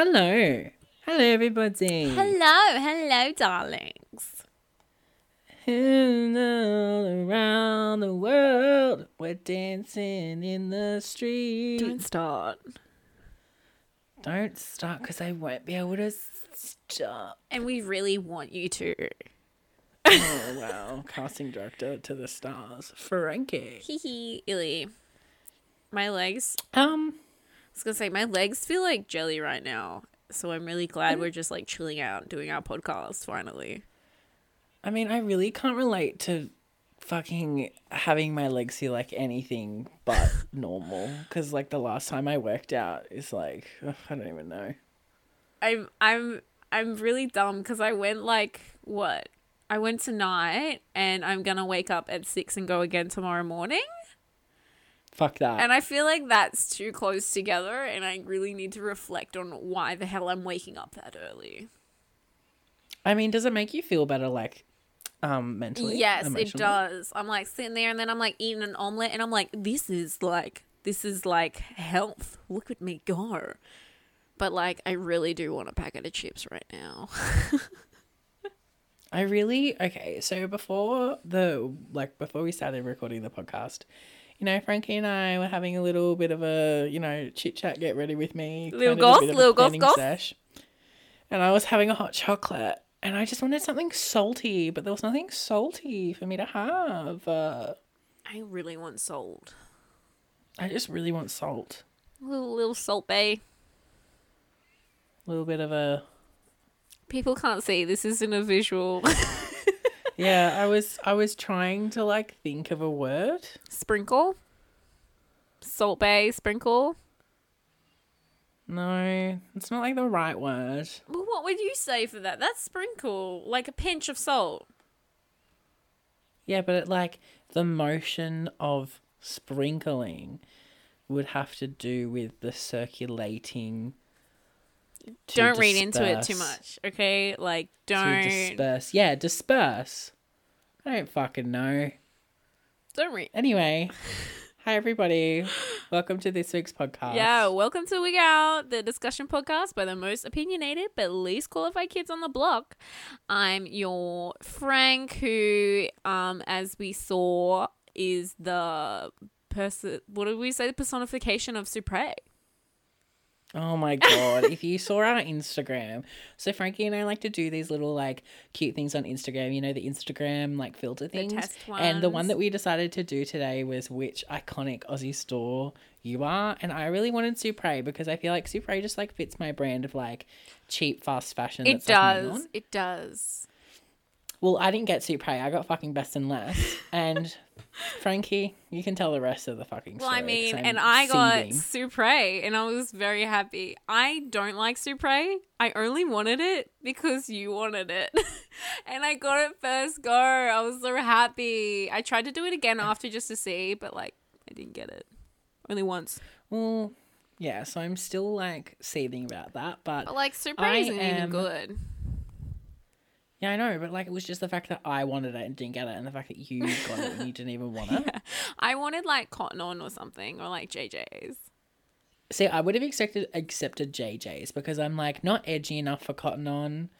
Hello. Hello, everybody. Hello, hello, darlings. And all around the world, we're dancing in the street. Don't start. Don't start because I won't be able to stop. And we really want you to. Oh, wow. Casting director to the stars. Frankie. Hee hee, illy. My legs. Um, was gonna say my legs feel like jelly right now, so I'm really glad we're just like chilling out, doing our podcast finally. I mean, I really can't relate to fucking having my legs feel like anything but normal. Because, like, the last time I worked out is like, ugh, I don't even know. I'm I'm I'm really dumb because I went like what? I went tonight and I'm gonna wake up at six and go again tomorrow morning. Fuck that. And I feel like that's too close together, and I really need to reflect on why the hell I'm waking up that early. I mean, does it make you feel better, like, um, mentally? Yes, it does. I'm like sitting there, and then I'm like eating an omelet, and I'm like, this is like, this is like health. Look at me go. But like, I really do want a packet of chips right now. I really okay. So before the like before we started recording the podcast, you know, Frankie and I were having a little bit of a you know chit chat, get ready with me, Little kind of a golf, bit of a little golf, planning sesh. And I was having a hot chocolate, and I just wanted something salty, but there was nothing salty for me to have. Uh, I really want salt. I just really want salt, A Little little Salt Bae. a little bit of a People can't see. This isn't a visual. yeah. I was I was trying to like think of a word. sprinkle. Salt Bae sprinkle. No, it's not like the right word. Well, what would you say for that? That's sprinkle, like a pinch of salt. Yeah, but it, like the motion of sprinkling would have to do with the circulating. Don't read into it too much, okay? Like, don't disperse. Yeah, disperse. I don't fucking know. don't read. Anyway, hi everybody. Welcome to this week's podcast. Yeah, welcome to Wig Out, the discussion podcast by the most opinionated but least qualified kids on the block. I'm your Frank, who, um, as we saw, is the person. What did we say? The personification of Supre. Oh my god! if you saw our Instagram, so Frankie and I like to do these little like cute things on Instagram. You know the Instagram like filter things. test And the one that we decided to do today was which iconic Aussie store you are, and I really wanted Supre because I feel like Supre just like fits my brand of like cheap fast fashion. It like, does. neon. It does. Well, I didn't get Supre. I got fucking best and less. And Frankie, you can tell the rest of the fucking Well, story. I 'cause mean, and I got. Supre, and I was very happy. I don't like Supre. I only wanted it because you wanted it, and I got it first go. I was so happy. I tried to do it again after just to see, but like I didn't get it. Only once. Well, yeah. So I'm still like seething about that, but But like Supre I isn't even good. Yeah, I know, but like it was just the fact that I wanted it and didn't get it, and the fact that you got it and you didn't even want it. I wanted like Cotton On or something, or like JJ's. See, I would have expected accepted JJ's because I'm like not edgy enough for Cotton On,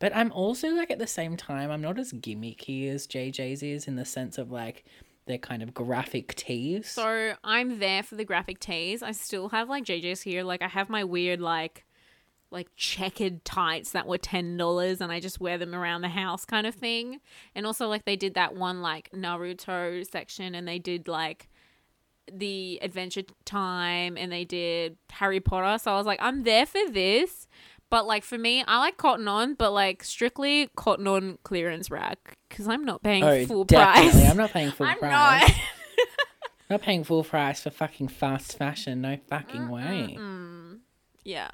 but I'm also like at the same time I'm not as gimmicky as JJ's is in the sense of like they're kind of graphic tees. So I'm there for the graphic tees. I still have like JJ's here. Like I have my weird like like checkered tights that were ten dollars and I just wear them around the house kind of thing. And also like they did that one like Naruto section and they did like the Adventure Time and they did Harry Potter. So I was like, I'm there for this. But like for me, I like Cotton On, but like strictly Cotton On clearance rack because I'm not paying oh, full definitely. price. I'm not paying full I'm price. not. Not paying full price for fucking fast fashion. No fucking way. Yeah.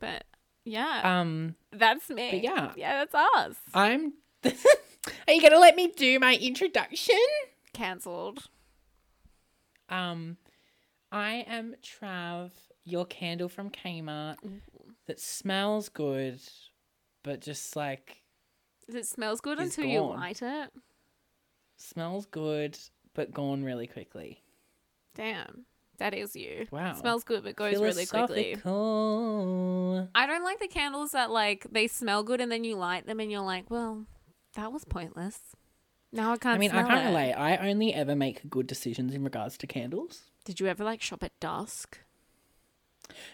But yeah, Um, that's me. but yeah. Yeah, that's us. I'm. Are you gonna let me do my introduction? Cancelled. Um, I am Trav, your candle from Kmart that smells good, but just like It smells good until you light it. smells good, but gone really quickly. Damn. That is you. Wow. Smells good, but goes really quickly. Philosophical. I don't like the candles that like they smell good and then you light them and you're like, well, that was pointless. Now I can't. I mean, I can't it. relate. I only ever make good decisions in regards to candles. Did you ever like shop at dusk?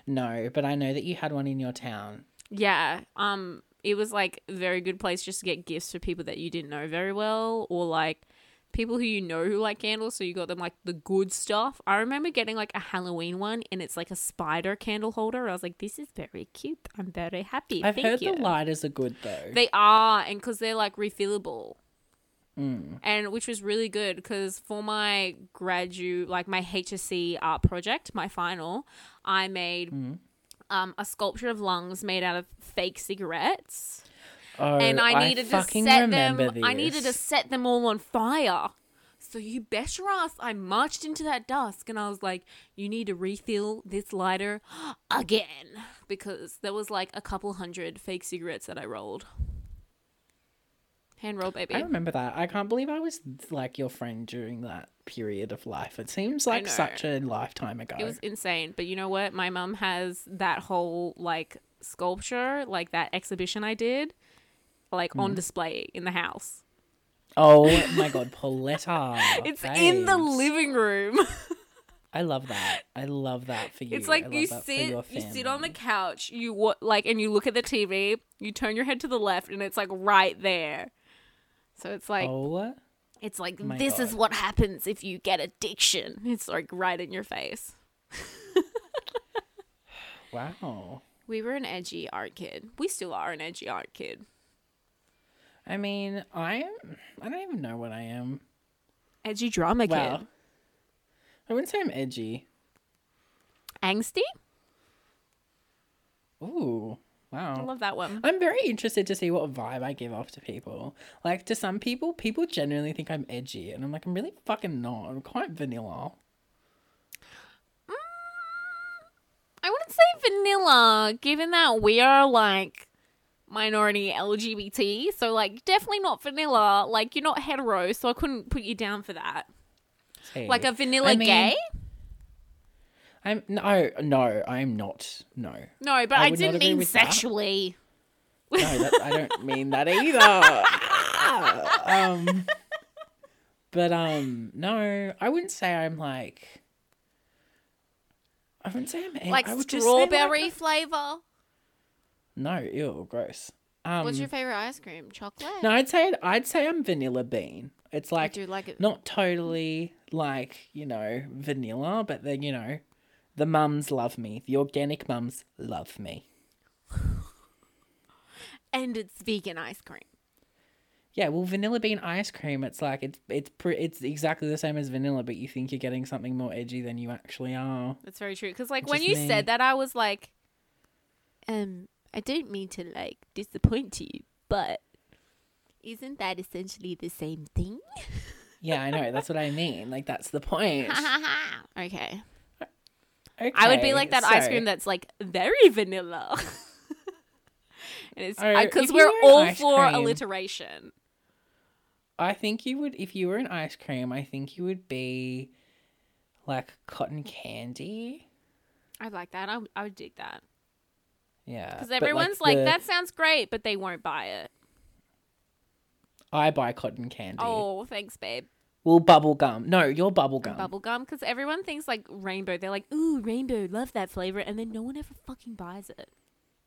No, but I know that you had one in your town. Yeah. Um, it was like a very good place just to get gifts for people that you didn't know very well, or like people who you know who like candles. So you got them like the good stuff. I remember getting like a Halloween one, and it's like a spider candle holder. I was like, this is very cute. I'm very happy. I've Thank heard you. the lighters are good though. They are, and because they're like refillable. Mm. and which was really good because for my gradu like my HSC art project, my final, I made Mm. um, a sculpture of lungs made out of fake cigarettes, Oh, and I needed to fucking set them. remember I needed to set them all on fire. So you bet your ass I marched into that dusk and I was like, you need to refill this lighter again because there was like a couple hundred fake cigarettes that I rolled. Hand roll, baby. I remember that. I can't believe I was like your friend during that period of life. It seems like such a lifetime ago. It was insane. But you know what? My mum has that whole like sculpture, like that exhibition I did, like on mm-hmm. display in the house. Oh my god, Pauletta. It's in the living room. I love that. I love that for you. it's like you sit you sit on the couch, you wa- like and you look at the TV, you turn your head to the left and it's like right there. So it's like Oh it's like this is what happens if you get addiction. It's like right in your face. wow. We were an edgy art kid. We still are an edgy art kid. I mean, I am. I don't even know what I am. Edgy drama Wow. kid. I wouldn't say I'm edgy. Angsty? Ooh, wow! I love that one. I'm very interested to see what vibe I give off to people. Like to some people, people genuinely think I'm edgy, and I'm like, I'm really fucking not. I'm quite vanilla. Mm, I wouldn't say vanilla, given that we are like minority LGBT. So, like, definitely not vanilla. Like, you're not hetero, so I couldn't put you down for that. Hey. Like a vanilla I mean- gay? I'm no, no, I'm not. No, no, No, but I I, didn't mean with that. sexually. that, I don't mean that either. um, but um, no, I wouldn't say I'm like. I wouldn't say I'm Like I would just say, like- strawberry flavor. No, ew, gross. Um, What's your favorite ice cream? Chocolate? No, I'd say I'd say I'm vanilla bean. It's I like do like it. not totally like you know vanilla, but then you know, the mums love me. The organic mums love me. And it's vegan ice cream. Yeah, well, vanilla bean ice cream. It's like it's it's it's exactly the same as vanilla, but you think you're getting something more edgy than you actually are. That's very true. Because, like, when you me. said that, I was like, um, I don't mean to, like, disappoint you, but isn't that essentially the same thing? Yeah, I know. That's what I mean. Like that's the point. okay. Okay, I would be like that ice cream that's like very vanilla. and it's Oh, because if we're you were an all for cream- alliteration. I think you would if you were an ice cream. I think you would be like cotton candy. I'd like that. I, I would dig that Yeah, because everyone's like, the- that sounds great, but they won't buy it. I buy cotton candy. Oh, thanks, babe. Well, bubble gum. No, you're bubble gum. Bubble gum because everyone thinks like rainbow. They're like, ooh, rainbow, love that flavor, and then no one ever fucking buys it.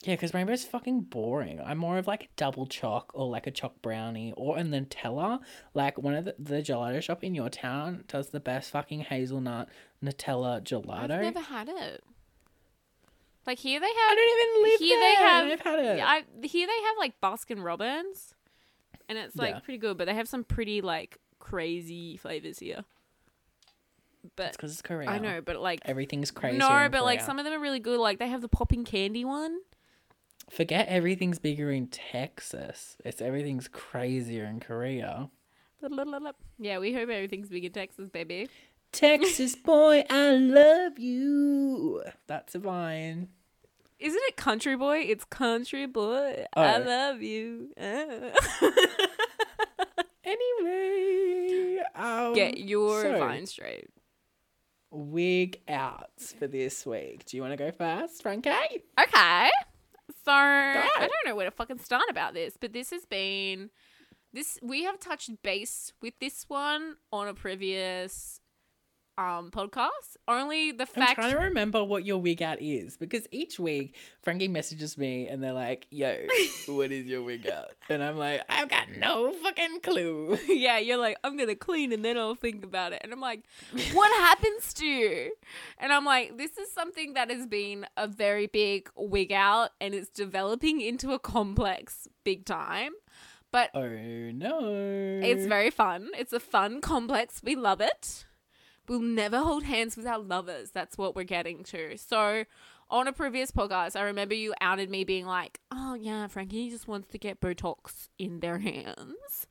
Yeah, because rainbow's fucking boring. I'm more of like a double choc or like a choc brownie or a Nutella. Like one of the, the gelato shop in your town does the best fucking hazelnut Nutella gelato. I've never had it. Like here they have. I don't even live here there. they have. I've had it. I, here they have like Baskin Robbins, and it's like Yeah. pretty good. But they have some pretty like crazy flavors here. But It's because it's Korea. I know, but like Everything's crazy. no, but like some of them are really good. Like they have the popping candy one. Forget everything's bigger in Texas. It's everything's crazier in Korea. Yeah, we hope everything's big in Texas, baby. Texas boy, I love you. That's a vine. Isn't it Country Boy? It's Country Boy. I Oh. love you. Anyway, um, Get your so- vine straight. wig out for this week. Do you want to go first, Frankie? Okay. So I don't know where to fucking start about this, but this has been this we have touched base with this one on a previous um podcast. Only the fact. I'm trying to remember what your wig out is because each week Frankie messages me and they're like, "Yo, what is your wig out?" And I'm like, "I've got no fucking clue." yeah, you're like, I'm gonna clean and then I'll think about it. And I'm like, what happens to you? And I'm like, this is something that has been a very big wig out and it's developing into a complex big time. But Oh no! it's very fun. It's a fun complex. We love it. We'll never hold hands with our lovers. That's what we're getting to. So, on a previous podcast, I remember you outed me being like, "Oh yeah, Frankie just wants to get Botox in their hands,"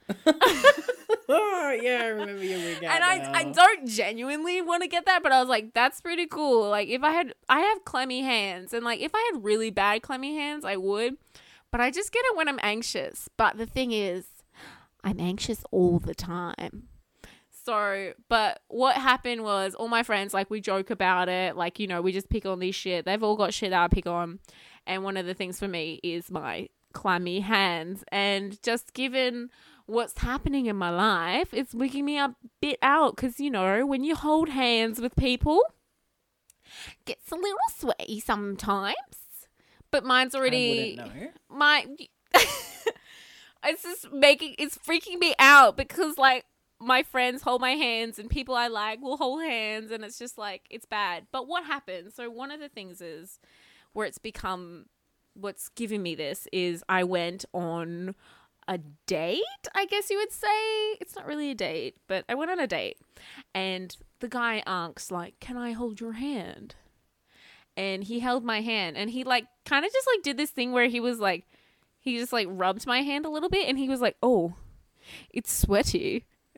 oh yeah, I remember you. and I, I don't genuinely want to get that, but I was like, "That's pretty cool." Like, if I had, I have clammy hands, and like if I had really bad clammy hands, I would, but I just get it when I'm anxious. But the thing is, I'm anxious all the time. So, but what happened was all my friends, like, we joke about it. Like, you know, we just pick on this shit. They've all got shit that I pick on. And one of the things for me is my clammy hands. And just given what's happening in my life, it's wigging me a bit out. Because, you know, when you hold hands with people, gets a little sweaty sometimes. But mine's already I know. my it's just making it's freaking me out because like my friends hold my hands and people I like will hold hands and it's just like it's bad. But what happens? So one of the things is where it's become what's giving me this is I went on a date, I guess you would say. It's not really a date, but I went on a date and the guy asks like, "Can I hold your hand?" And he held my hand and he like kind of just like did this thing where he was like he just like rubbed my hand a little bit and he was like, "Oh, it's sweaty."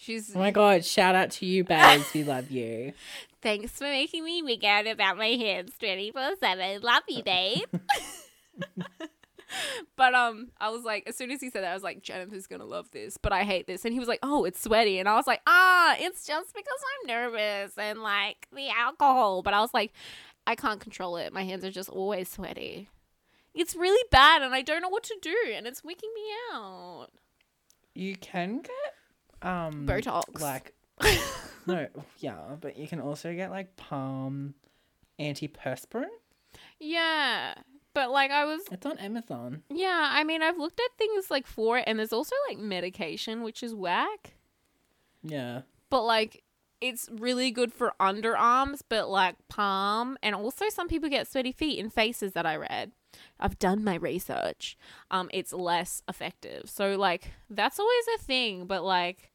She's Oh my god, shout out to you, babes. We love you. thanks for making me wig out about my hands twenty four seven. Love you, babe. but um, I was like, as soon as he said that, I was like, Jennifer's gonna love this, but I hate this. And he was like, Oh, it's sweaty, and I was like, Ah, it's just because I'm nervous and like the alcohol. But I was like, I can't control it. My hands are just always sweaty. It's really bad, and I don't know what to do, and it's wigging me out. You can get um Botox. like no, yeah, but you can also get like palm antiperspirant. Yeah, but like I was It's on Amazon. Yeah, I mean, I've looked at things like for it, and there's also like medication, which is whack. Yeah. But like, it's really good for underarms, but like palm, and also some people get sweaty feet and faces that I read. I've done my research. Um, it's less effective. So like, that's always a thing. But like,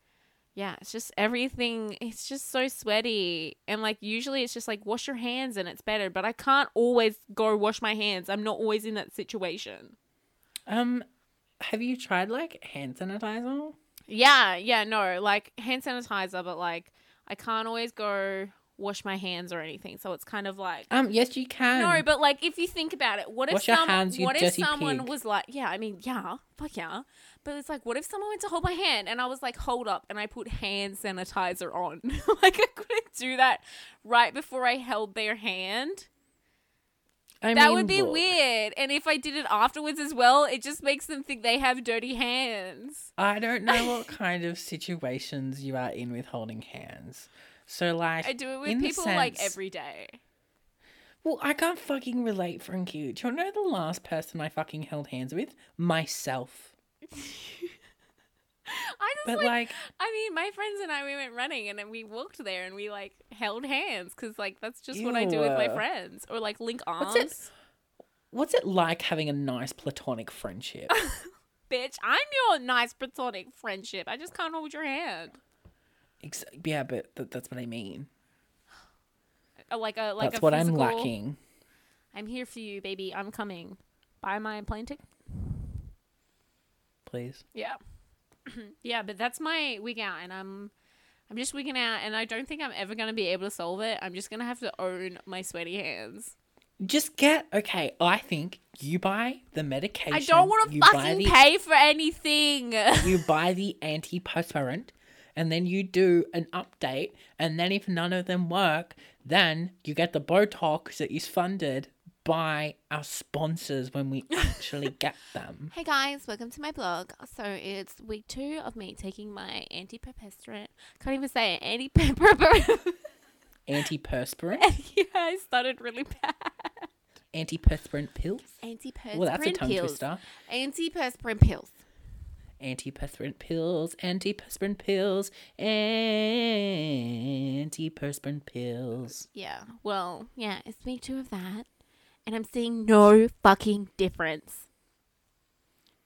yeah, it's just everything. It's just so sweaty, and like usually it's just like wash your hands and it's better. But I can't always go wash my hands. I'm not always in that situation. Um, have you tried like hand sanitizer? Yeah, yeah, no, like hand sanitizer, but like I can't always go wash my hands or anything. So it's kind of like Um, yes, you can. no, but like if you think about it, what if Wash your some, hands, what if someone pig. was like, yeah, I mean, yeah, fuck yeah, but it's like, what if someone went to hold my hand and I was like, hold up, and I put hand sanitizer on, like I couldn't do that right before I held their hand. I that mean, would be look, weird. And if I did it afterwards as well, it just makes them think they have dirty hands. I don't know what kind of situations you are in with holding hands. So like, I do it with people like sense- every day. Well, I can't fucking relate, Frankie. Do you know the last person I fucking held hands with? Myself. I just But like, like, I mean, my friends and I we went running and then we walked there and we like held hands because like that's just what I do with my friends or like link arms. What's it- what's it like having a nice platonic friendship? Bitch, I'm your nice platonic friendship. I just can't hold your hand. Ex- yeah, but th- that's what I mean. Uh, Like a like that's a what physical, I'm lacking. I'm here for you, baby. I'm coming. Buy my plane ticket. please. Yeah. yeah, but that's my wig out and I'm I'm just wigging out and I don't think I'm ever gonna be able to solve it. I'm just gonna have to own my sweaty hands. Just get okay. I think you buy the medication. I don't want to fucking the- pay for anything. you buy the antiperspirant and then you do an update and then if none of them work then you get the botox that is funded by our sponsors when we actually get them Hey guys, welcome to my blog. So it's week two of me taking my antiperspirant. Can't even say it. Antiperspirant. antiperspirant yeah, I started really bad. antiperspirant pills Antiperspirant well that's a tongue pills. twister Antiperspirant pills. Antiperspirant pills antiperspirant pills antiperspirant pills Yeah. Well, yeah, it's me too of that, and I'm seeing no fucking difference.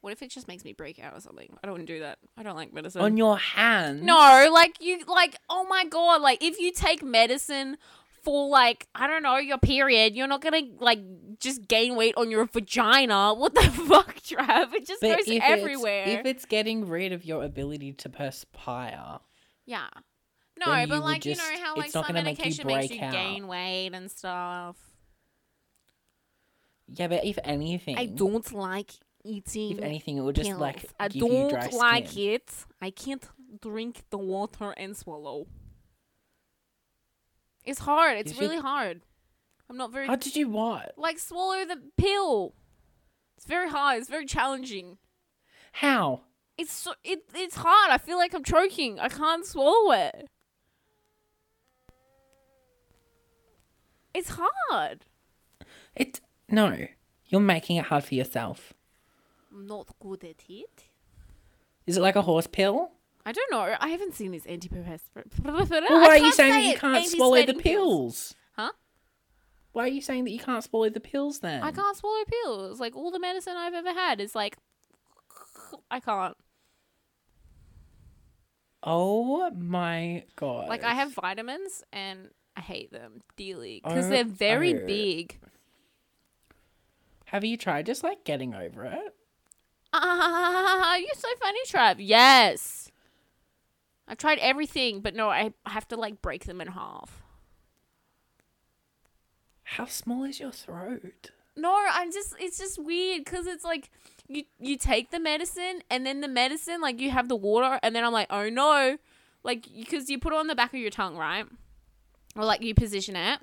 What if it just makes me break out or something? I don't want to do that. I don't like medicine. on your hands No, like you like oh my god, like if you take medicine for like I don't know, your period, you're not gonna like just gain weight on your vagina. What the fuck, Trav? It just But goes everywhere. It's, if it's getting rid of your ability to perspire, yeah. No, but would like you know how like some gonna make you medication makes you out. gain weight and stuff. yeah, but if anything, I don't like eating if anything, it will just pills. like I give you dry don't like skin. it. I can't drink the water and swallow. It's hard. It's should- really hard. I'm not very How did you what? like swallow the pill. It's very hard. It's very challenging. How? It's so, it it's hard. I feel like I'm choking. I can't swallow it. It's hard. It no. You're making it hard for yourself. I'm not good at it. Is it like a horse pill? I don't know. I haven't seen this antiperspirant. Well, why are you saying that you can't swallow the Anti-sweating pills? Huh? Why are you saying that you can't swallow the pills then? I can't swallow pills. Like all the medicine I've ever had is like I can't. Oh my god. Like I have vitamins and I hate them dearly because Oh, they're very oh. big. Have you tried just like getting over it? Ah, you're so funny, Trav. Yes. I've tried everything, but no, I have to like break them in half. How small is your throat? No, I'm just it's just weird because it's like you you take the medicine and then the medicine like you have the water and then I'm like oh no, like because you put it on the back of your tongue right, or like you position it,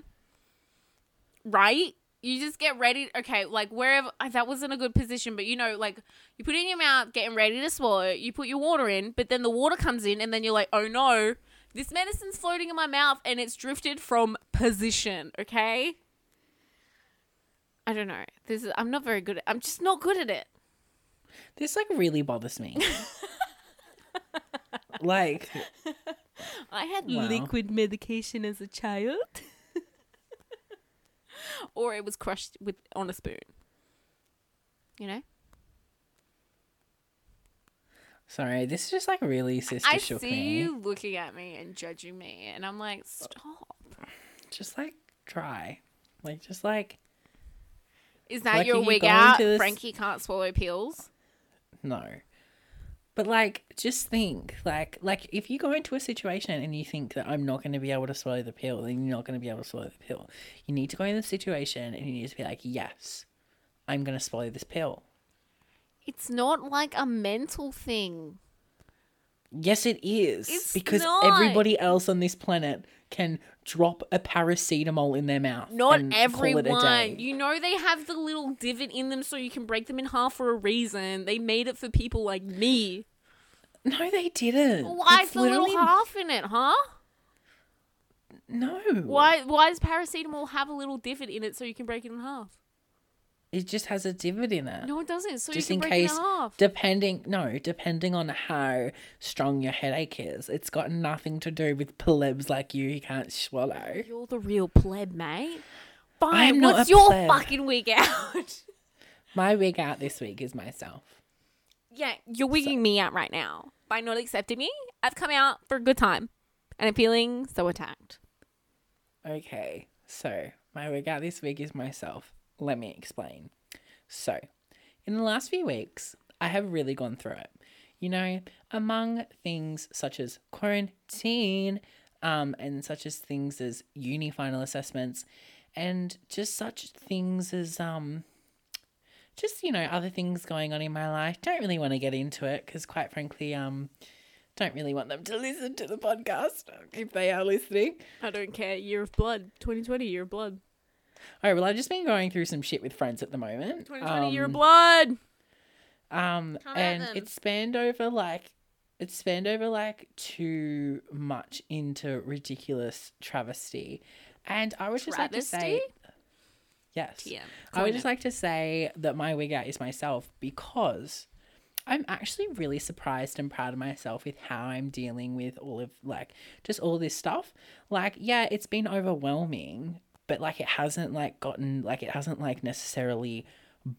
right? You just get ready. Okay, like wherever that wasn't a good position, but you know, like you put it in your mouth, getting ready to swallow. it, You put your water in, but then the water comes in, and then you're like, oh no, this medicine's floating in my mouth, and it's drifted from position. Okay. I don't know. This is I'm not very good at I'm just not good at it. This like really bothers me. like I had Wow. liquid medication as a child. or it was crushed with on a spoon. You know? sorry, this is just like really sister I shook see me. you looking at me and judging me and I'm like, stop. Just like try. Like just like Is that Like, your wig out? this- Frankie can't swallow pills. no. But like just think, like like if you go into a situation and you think that I'm not gonna be able to swallow the pill, then you're not gonna be able to swallow the pill. You need to go in the situation and you need to be like, Yes, I'm gonna swallow this pill. It's not like a mental thing. Yes, it is. It's because not. everybody else on this planet can drop a paracetamol in their mouth. Not and call it a everyone. You know they have the little divot in them so you can break them in half for a reason. They made it for people like me. No, they didn't. Why It's is the little half in it, huh? No. Why why does paracetamol have a little divot in it so you can break it in half? It just has a divot in it. No, it doesn't. So just in case depending no depending on how strong your headache is it's got nothing to do with plebs like you who can't swallow You're the real pleb, mate. Fine. I'm not What's your pleb. fucking wig out? my wig out this week is myself yeah, you're wigging me out right now by not accepting me. I've come out for a good time, and I'm feeling so attacked. okay so my wig out this week is myself let me explain so in the last few weeks I have really gone through it. You know, among things such as quarantine, um, and such as things as uni final assessments, and just such things as um, just you know other things going on in my life. Don't really want to get into it because, quite frankly, um, don't really want them to listen to the podcast if they are listening. I don't care. Year of blood. 2020, year of blood. All right, well, I've just been going through some shit with friends at the moment. 2020, year of Um, blood. Um, Come and it's spanned over like it's spanned over like too much into ridiculous travesty, and I would just like to say, yes, TM. I would just like to say that my wig out is myself because I'm actually really surprised and proud of myself with how I'm dealing with all of like just all this stuff. Like, yeah, it's been overwhelming, but like it hasn't like gotten like it hasn't like necessarily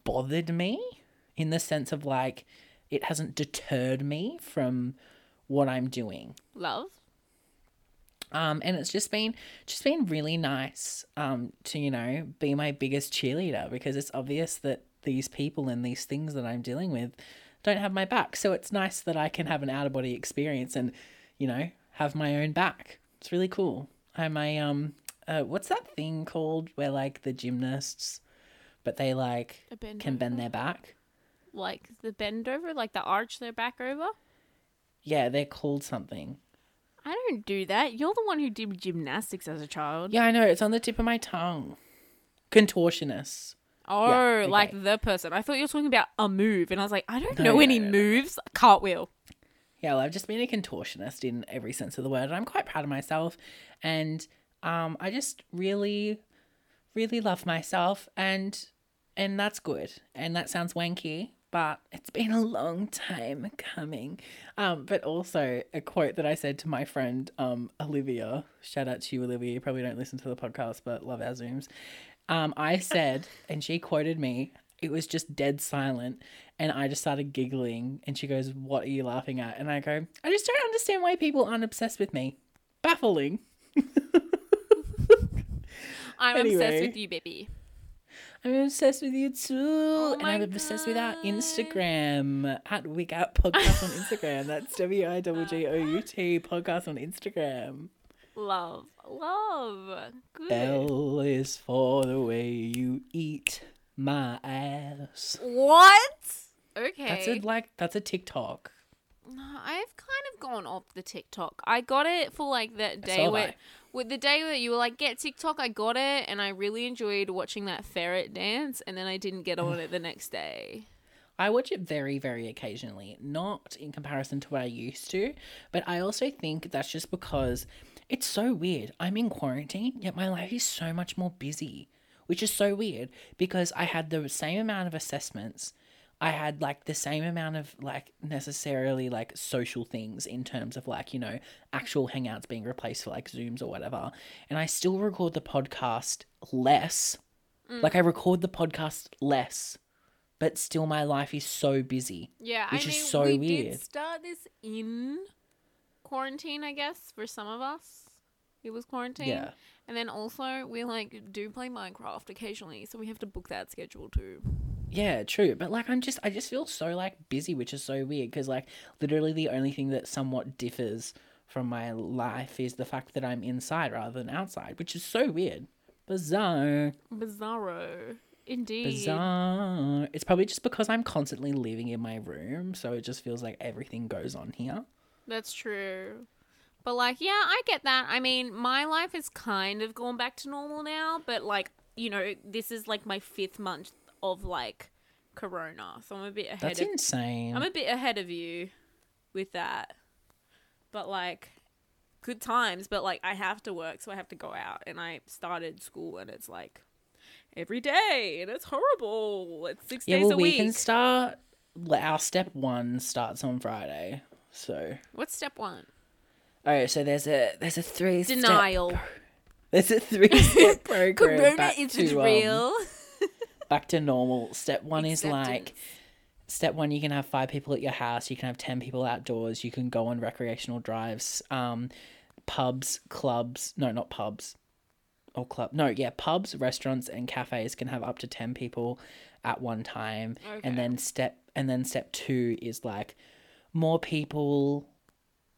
bothered me in the sense of like it hasn't deterred me from what I'm doing Love. um, and it's just been just been really nice um, to you know be my biggest cheerleader because it's obvious that these people and these things that I'm dealing with don't have my back. So it's nice that I can have an out of body experience and you know have my own back. It's really cool. I'm a um, uh, what's that thing called where like the gymnasts, but they like bend can bend their back. Like the bend over, like the arch their back over. Yeah, they're called something. I don't do that. You're the one who did gymnastics as a child. Yeah, I know. It's on the tip of my tongue. Contortionists. Oh, okay. like the person. I thought you were talking about a move, and I was like, I don't No, know no, any no. moves. Cartwheel. Yeah, well, I've just been a contortionist in every sense of the word, and I'm quite proud of myself. And um, I just really, really love myself, and and that's good. And that sounds wanky, but it's been a long time coming. Um, but also a quote that I said to my friend um, Olivia. Shout out to you, Olivia. You probably don't listen to the podcast, but love our zooms. Um, I said, and she quoted me. It was just dead silent, and I just started giggling. And she goes, "What are you laughing at?" And I go, "I just don't understand why people aren't obsessed with me. Baffling." I'm Anyway. obsessed with you, baby. I'm obsessed with you too, oh and I'm obsessed with our Instagram at Wig Out Podcast on Instagram. That's W I G G O U T Podcast on Instagram. Love, love. Good. L is for the way you eat my ass. What? Okay. That's a like that's a TikTok. No, I've kind of gone off the TikTok. I got it for like that day where, I. with the day that you were like, get TikTok. I got it, and I really enjoyed watching that ferret dance. And then I didn't get on it the next day. I watch it very, very occasionally, not in comparison to what I used to, but I also think that's just because it's so weird. I'm in quarantine, yet my life is so much more busy, which is so weird because I had the same amount of assessments. I had like the same amount of like necessarily like social things in terms of like, you know, actual hangouts being replaced for like Zooms or whatever. And I still record the podcast less. Mm. Like I record the podcast less but still my life is so busy. Yeah, Which I is mean, so we weird. did start this in quarantine, I guess, for some of us. It was quarantine. Yeah. And then also we like do play Minecraft occasionally, so we have to book that schedule too. Yeah, true. But like I'm just I just feel so like busy, which is so weird because like literally the only thing that somewhat differs from my life is the fact that I'm inside rather than outside, which is so weird. Bizarre. Bizarro. Indeed. Bizarre. It's probably just because I'm constantly living in my room, so it just feels like everything goes on here. That's true. But like, yeah, I get that. I mean, my life is kind of gone back to normal now, but like, you know, this is like my fifth month of like corona. So I'm a bit ahead That's of insane. I'm a bit ahead of you with that. But like good times, but like I have to work, so I have to go out and I started school and it's like every day and it's horrible. It's 6 yeah, days well, a we week. can start. Our step one starts on Friday, so What's step 1? Oh, so there's a there's a three step- Denial. there's a three step program. Corona isn't to, um, real. Back to normal. Step one is like step one. You can have five people at your house. You can have ten people outdoors. You can go on recreational drives. Um, pubs, clubs. No, not pubs. Or club. No, yeah, pubs, restaurants, and cafes can have up to ten people at one time. Okay. And then step and then step two is like more people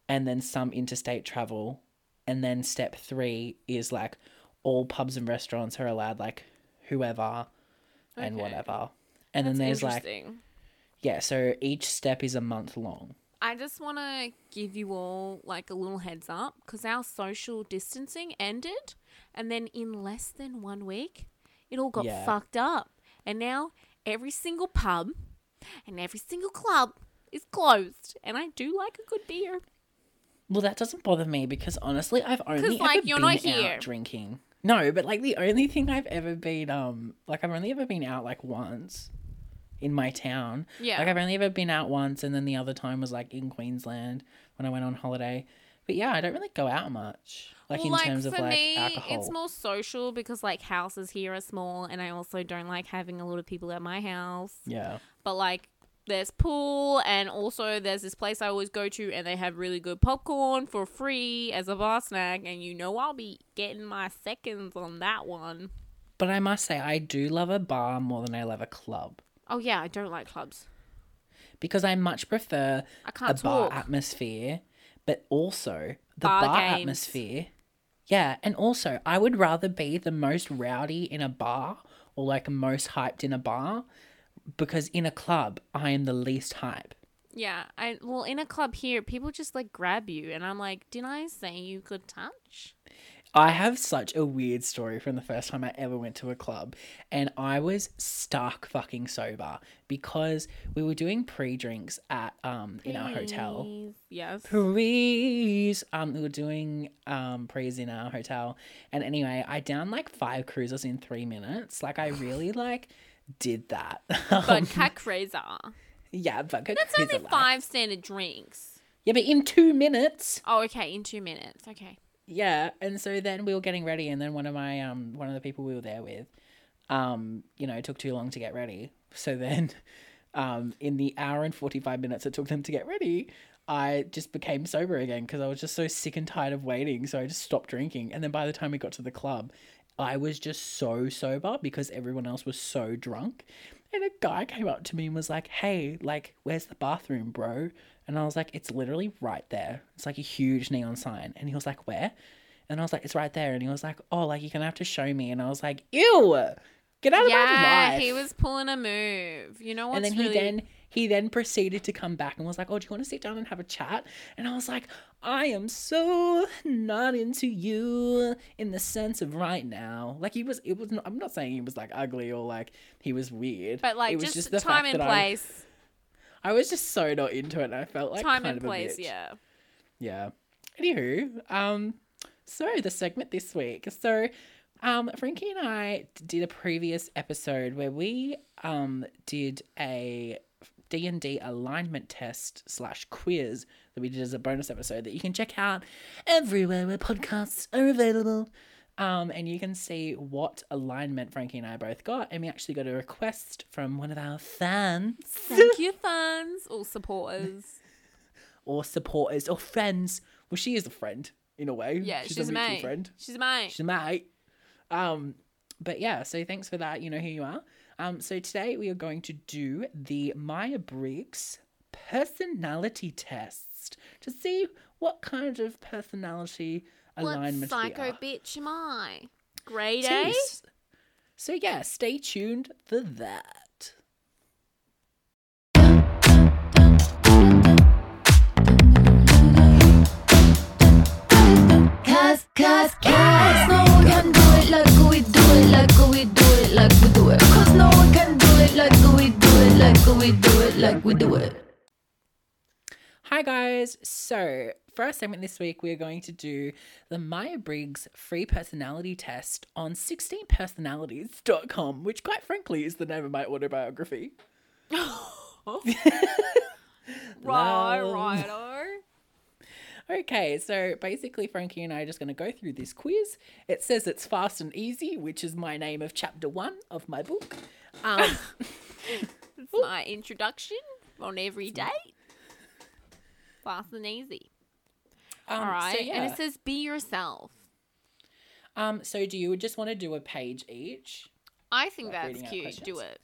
and then some interstate travel. And then step three is like all pubs and restaurants are allowed like whoever and Okay. whatever. And then there's like yeah, so each step is a month long. I just want to give you all like a little heads up because our social distancing ended, and then in less than one week, it all got Yeah. fucked up, and now every single pub and every single club is closed, and I do like a good beer. Well, that doesn't bother me because honestly, I've only like, ever you're been not out here. drinking. No, but like the only thing I've ever been um like I've only ever been out like once in my town. Yeah. Like I've only ever been out once and then the other time was like in Queensland when I went on holiday. But yeah, I don't really go out much. Like in terms of for like me, alcohol. it's more social because like houses here are small, and I also don't like having a lot of people at my house. yeah. but like there's pool and also there's this place I always go to and they have really good popcorn for free as a bar snack and you know I'll be getting my seconds on that one. But I must say I do love a bar more than I love a club. Oh yeah, I don't like clubs. Because I much prefer I a bar atmosphere, but also the Bar bar, atmosphere. Yeah, and also I would rather be the most rowdy in a bar or like most hyped in a bar because in a club I am the least hype. Yeah, I well in a club here people just like grab you and I'm like, "Didn't I say you could touch?" I have such a weird story from the first time I ever went to a club, and I was stark fucking sober because we were doing pre-drinks at um in our hotel. Yes. Prees. Um, we were doing um prees in our hotel, and anyway, I downed like five cruisers in three minutes. Like I really like did that. But Um, crazer. yeah, but That's only five standard drinks. Yeah, but in two minutes. Oh, okay, in 2 minutes. Okay. Yeah, and so then we were getting ready, and then one of my um one of the people we were there with, um, you know, took too long to get ready. So then, um, in the hour and forty five minutes it took them to get ready, I just became sober again because I was just so sick and tired of waiting. So I just stopped drinking, and then by the time we got to the club, I was just so sober because everyone else was so drunk. And a guy came up to me and was like, "Hey, like, where's the bathroom, bro?" And I was like, "It's literally right there. It's like a huge neon sign." And he was like, "Where?" And I was like, "It's right there." And he was like, "Oh, like you're gonna have to show me." And I was like, "Ew, get out of my Yeah, life." he was pulling a move. You know what's and then really he then he then proceeded to come back and was like, "Oh, do you want to sit down and have a chat?" And I was like, "I am so not into you in the sense of right now." Like he was, it was. Not, I'm not saying he was like ugly or like he was weird, But like it was just, the time fact and that I- place. I, was just so not into it. And I felt like time kind and place, yeah. Yeah. Anywho, um, so the segment this week. So, um, Frankie and I did a previous episode where we um did a D and D alignment test slash quiz that we did as a bonus episode that you can check out everywhere where podcasts are available. Um, and you can see what alignment Frankie and I both got, and we actually got a request from one of our fans Thank you, fans or supporters. or supporters or friends. Well, she is a friend in a way. Yeah, she's, a a mutual mate. friend. She's a mate. She's a mate. Um, but yeah, so thanks for that. You know who you are. Um, so today we are going to do the Myers-Briggs personality test to see what kind of personality what alignment psycho bitch am I? Grade A? So yeah, stay tuned for that. Cause, cause, cause no one can do it like we do it, like we do it, like we do it. Cause no one can do it like we do it, like we do it, like we do it. Hi guys. So for our segment this week, we're going to do the Myers-Briggs free personality test on 16personalities.com, which quite frankly is the name of my autobiography. Right, Love. righto. Okay, so basically, Frankie and I are just going to go through this quiz. It says it's fast and easy, which is my name of chapter one of my book. Um, It's my introduction on every date. Fast and easy. um, All right. So, yeah. And it says be yourself. um, so do you just want to do a page each? I think Like that's cute. Do it.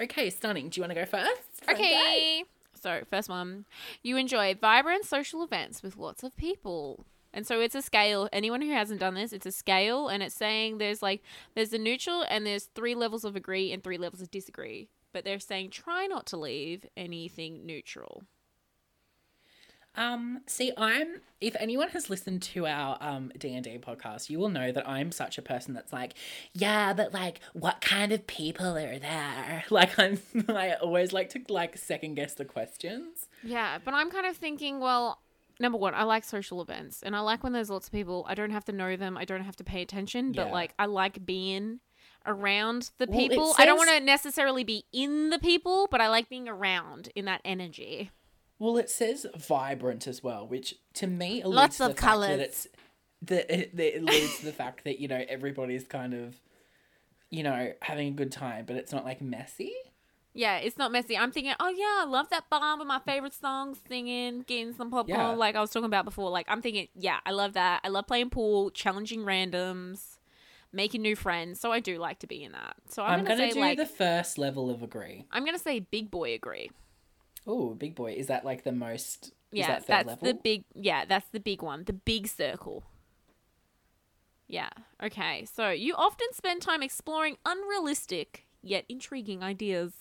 Okay, stunning. Do you want to go first? Okay. So, first one. You enjoy vibrant social events with lots of people. And so it's a scale. Anyone who hasn't done this, it's a scale and it's saying there's like there's a neutral and there's three levels of agree and three levels of disagree. But they're saying try not to leave anything neutral. Um, see, I'm if anyone has listened to our um D and D podcast, you will know that I'm such a person that's like, yeah, but like, what kind of people are there? Like, I'm I always like to like second guess the questions. Yeah, but I'm kind of thinking, well, number one, I like social events and I like when there's lots of people. I don't have to know them, I don't have to pay attention, but Yeah. like I like being around the Well, people. I don't want to necessarily be in the people, but I like being around in that energy. Well, it says vibrant as well, which to me alludes Lots to of the fact colours. that it's that it, that it alludes to the fact that you know everybody's kind of you know having a good time, but it's not like messy. Yeah, it's not messy. I'm thinking, oh yeah, I love that bar with my favorite songs, singing, getting some popcorn, Yeah. like I was talking about before. Like I'm thinking, yeah, I love that. I love playing pool, challenging randoms, making new friends. So I do like to be in that. So I'm, I'm, gonna, gonna, say do like the first level of agree. I'm gonna say big boy agree. Oh, big boy, is that like the most? Yeah, that that's level? the big. Yeah, that's the big one. The big circle. Yeah. Okay. So you often spend time exploring unrealistic yet intriguing ideas.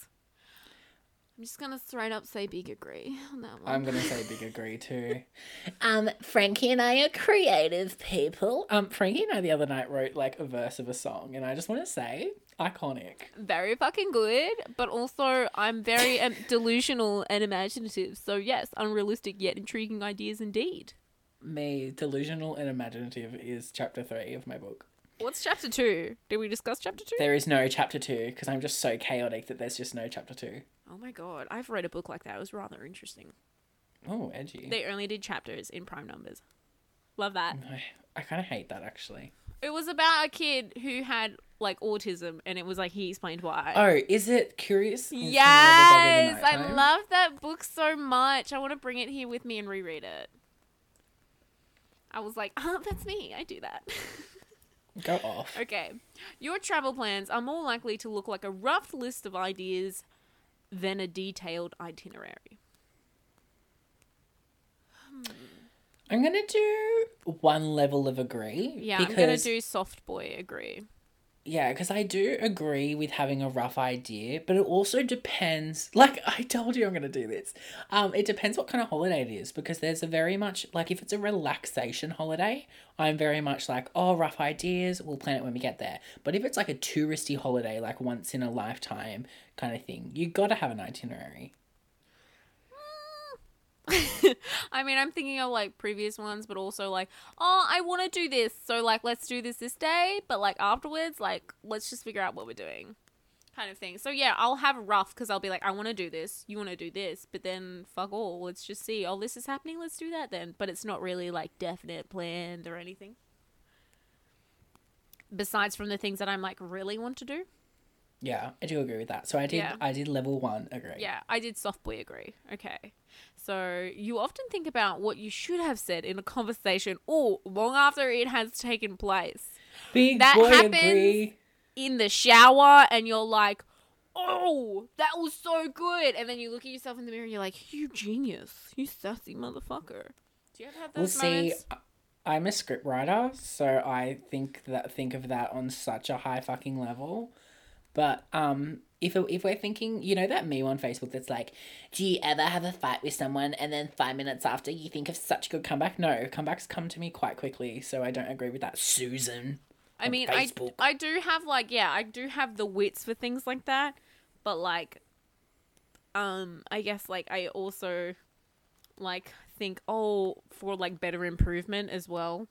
I'm just gonna straight up say big agree on that one. I'm gonna say big agree too. um, Frankie and I are creative people. Um, Frankie and I the other night wrote like a verse of a song, and I just want to say, iconic. very fucking good, but also I'm very um, delusional and imaginative. So yes, unrealistic yet intriguing ideas indeed. Me, delusional and imaginative is chapter three of my book. What's chapter two? Did we discuss chapter two? There is no chapter two because I'm just so chaotic that there's just no chapter two. Oh my god, I've read a book like that. It was rather interesting. Oh, edgy. They only did chapters in prime numbers. Love that. I, I kind of hate that actually. It was about a kid who had like autism, and it was like he explained why. Oh, is it curious? yes, Lovers of the I love that book so much. I want to bring it here with me and reread it. I was like, oh, that's me. I do that. Go off. okay. Your travel plans are more likely to look like a rough list of ideas than a detailed itinerary. Hmm. I'm gonna do one level of agree. Yeah, because, I'm going to do soft boy agree. Yeah, because I do agree with having a rough idea, but it also depends. Like I told you, I'm gonna do this. Um, it depends what kind of holiday it is because there's a very much like if it's a relaxation holiday, I'm very much like oh rough ideas. We'll plan it when we get there. But if it's like a touristy holiday, like once in a lifetime kind of thing, you gotta have an itinerary. I mean, I'm thinking of like previous ones, but also like, oh, I want to do this. So, like, let's do this this day. But, like, afterwards, like, let's just figure out what we're doing kind of thing. So, yeah, I'll have rough because I'll be like, I want to do this. You want to do this. But then, fuck all. Let's just see. Oh, this is happening. Let's do that then. But it's not really like definite planned or anything. Besides from the things that I'm like really want to do. Yeah, I do agree with that. So I did. Yeah. I did level one agree. Yeah, I did soft boy agree. Okay. So you often think about what you should have said in a conversation or long after it has taken place Big That boy happens. agree. in the shower and you're like, oh, that was so good. And then you look at yourself in the mirror and you're like, you genius. You sassy motherfucker. Do you ever have Well, those see, moments? I'm a scriptwriter, so I think that think of that on such a high fucking level. But um, if if we're thinking, you know, that meme on Facebook that's like, "Do you ever have a fight with someone and then five minutes after you think of such a good comeback?" No, comebacks come to me quite quickly, so I don't agree with that, Susan. I mean, I, Facebook. I do have like yeah, I do have the wits for things like that, but like, um, I guess like I also like think oh for like better improvement as well.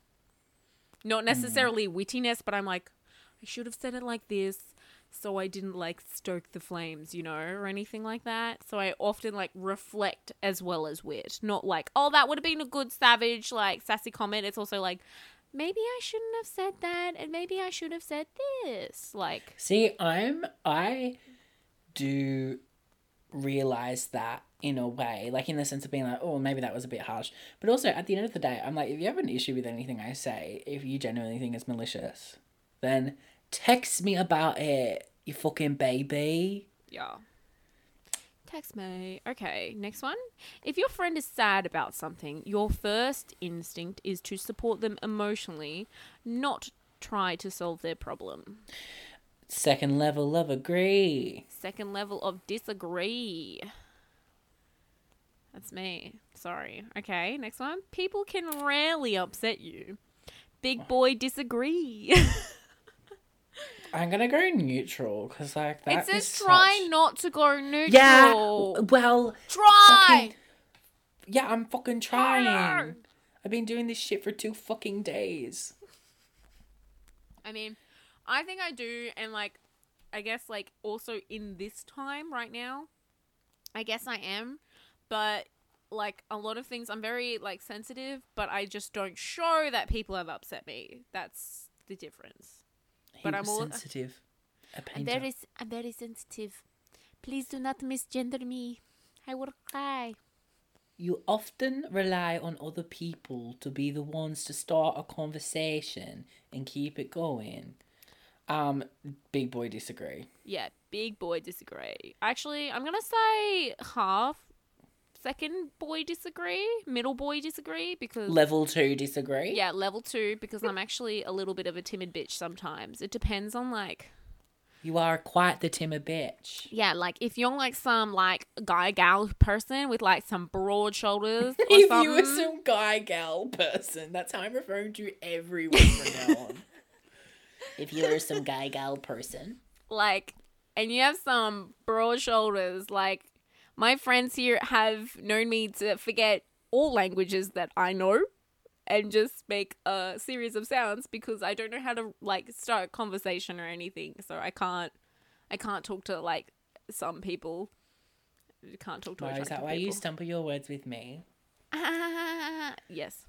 Not necessarily wittiness, but I'm like, I should have said it like this, so I didn't like stoke the flames, you know, or anything like that. So I often like reflect as well as wit, not like oh that would have been a good savage like sassy comment. It's also like maybe I shouldn't have said that, and maybe I should have said this. Like, See, I'm I do realize that in a way, like in the sense of being like, oh, maybe that was a bit harsh. But also at the end of the day, I'm like, if you have an issue with anything I say, if you genuinely think it's malicious, then text me about it, you fucking baby. yeah, Text me. Okay, next one. If your friend is sad about something, your first instinct is to support them emotionally, not try to solve their problem. Second level of agree. Second level of disagree. That's me. Sorry. Okay, next one. People can rarely upset you. Big boy disagree. I'm gonna go neutral because like it that says is try such- not to go neutral. Yeah. Well, Try. fucking- yeah, I'm fucking trying. Hard. I've been doing this shit for two fucking days. I mean, I think I do, and like, I guess like also in this time right now, I guess I am, but like a lot of things, I'm very like sensitive, but I just don't show that people have upset me. That's the difference. He But I'm all- sensitive. A I'm very, I'm very sensitive. Please do not misgender me. I will cry. You often rely on other people to be the ones to start a conversation and keep it going. Um, big boy disagree. Yeah, big boy disagree. Actually, I'm gonna say half. Second boy disagree. Middle boy disagree because Level two disagree. yeah, level two because I'm actually a little bit of a timid bitch sometimes. It depends on like You are quite the timid bitch. yeah, like if you're like some like guy gal person with like some broad shoulders or if something, you were some guy gal person, that's how I'm referring to everyone from now on. If you were some guy gal person. like and you have some broad shoulders like my friends here have known me to forget all languages that i know and just make a series of sounds because i don't know how to like start a conversation or anything so i can't i can't talk to like some people I can't talk to Why is that why you people. stumble your words with me? yes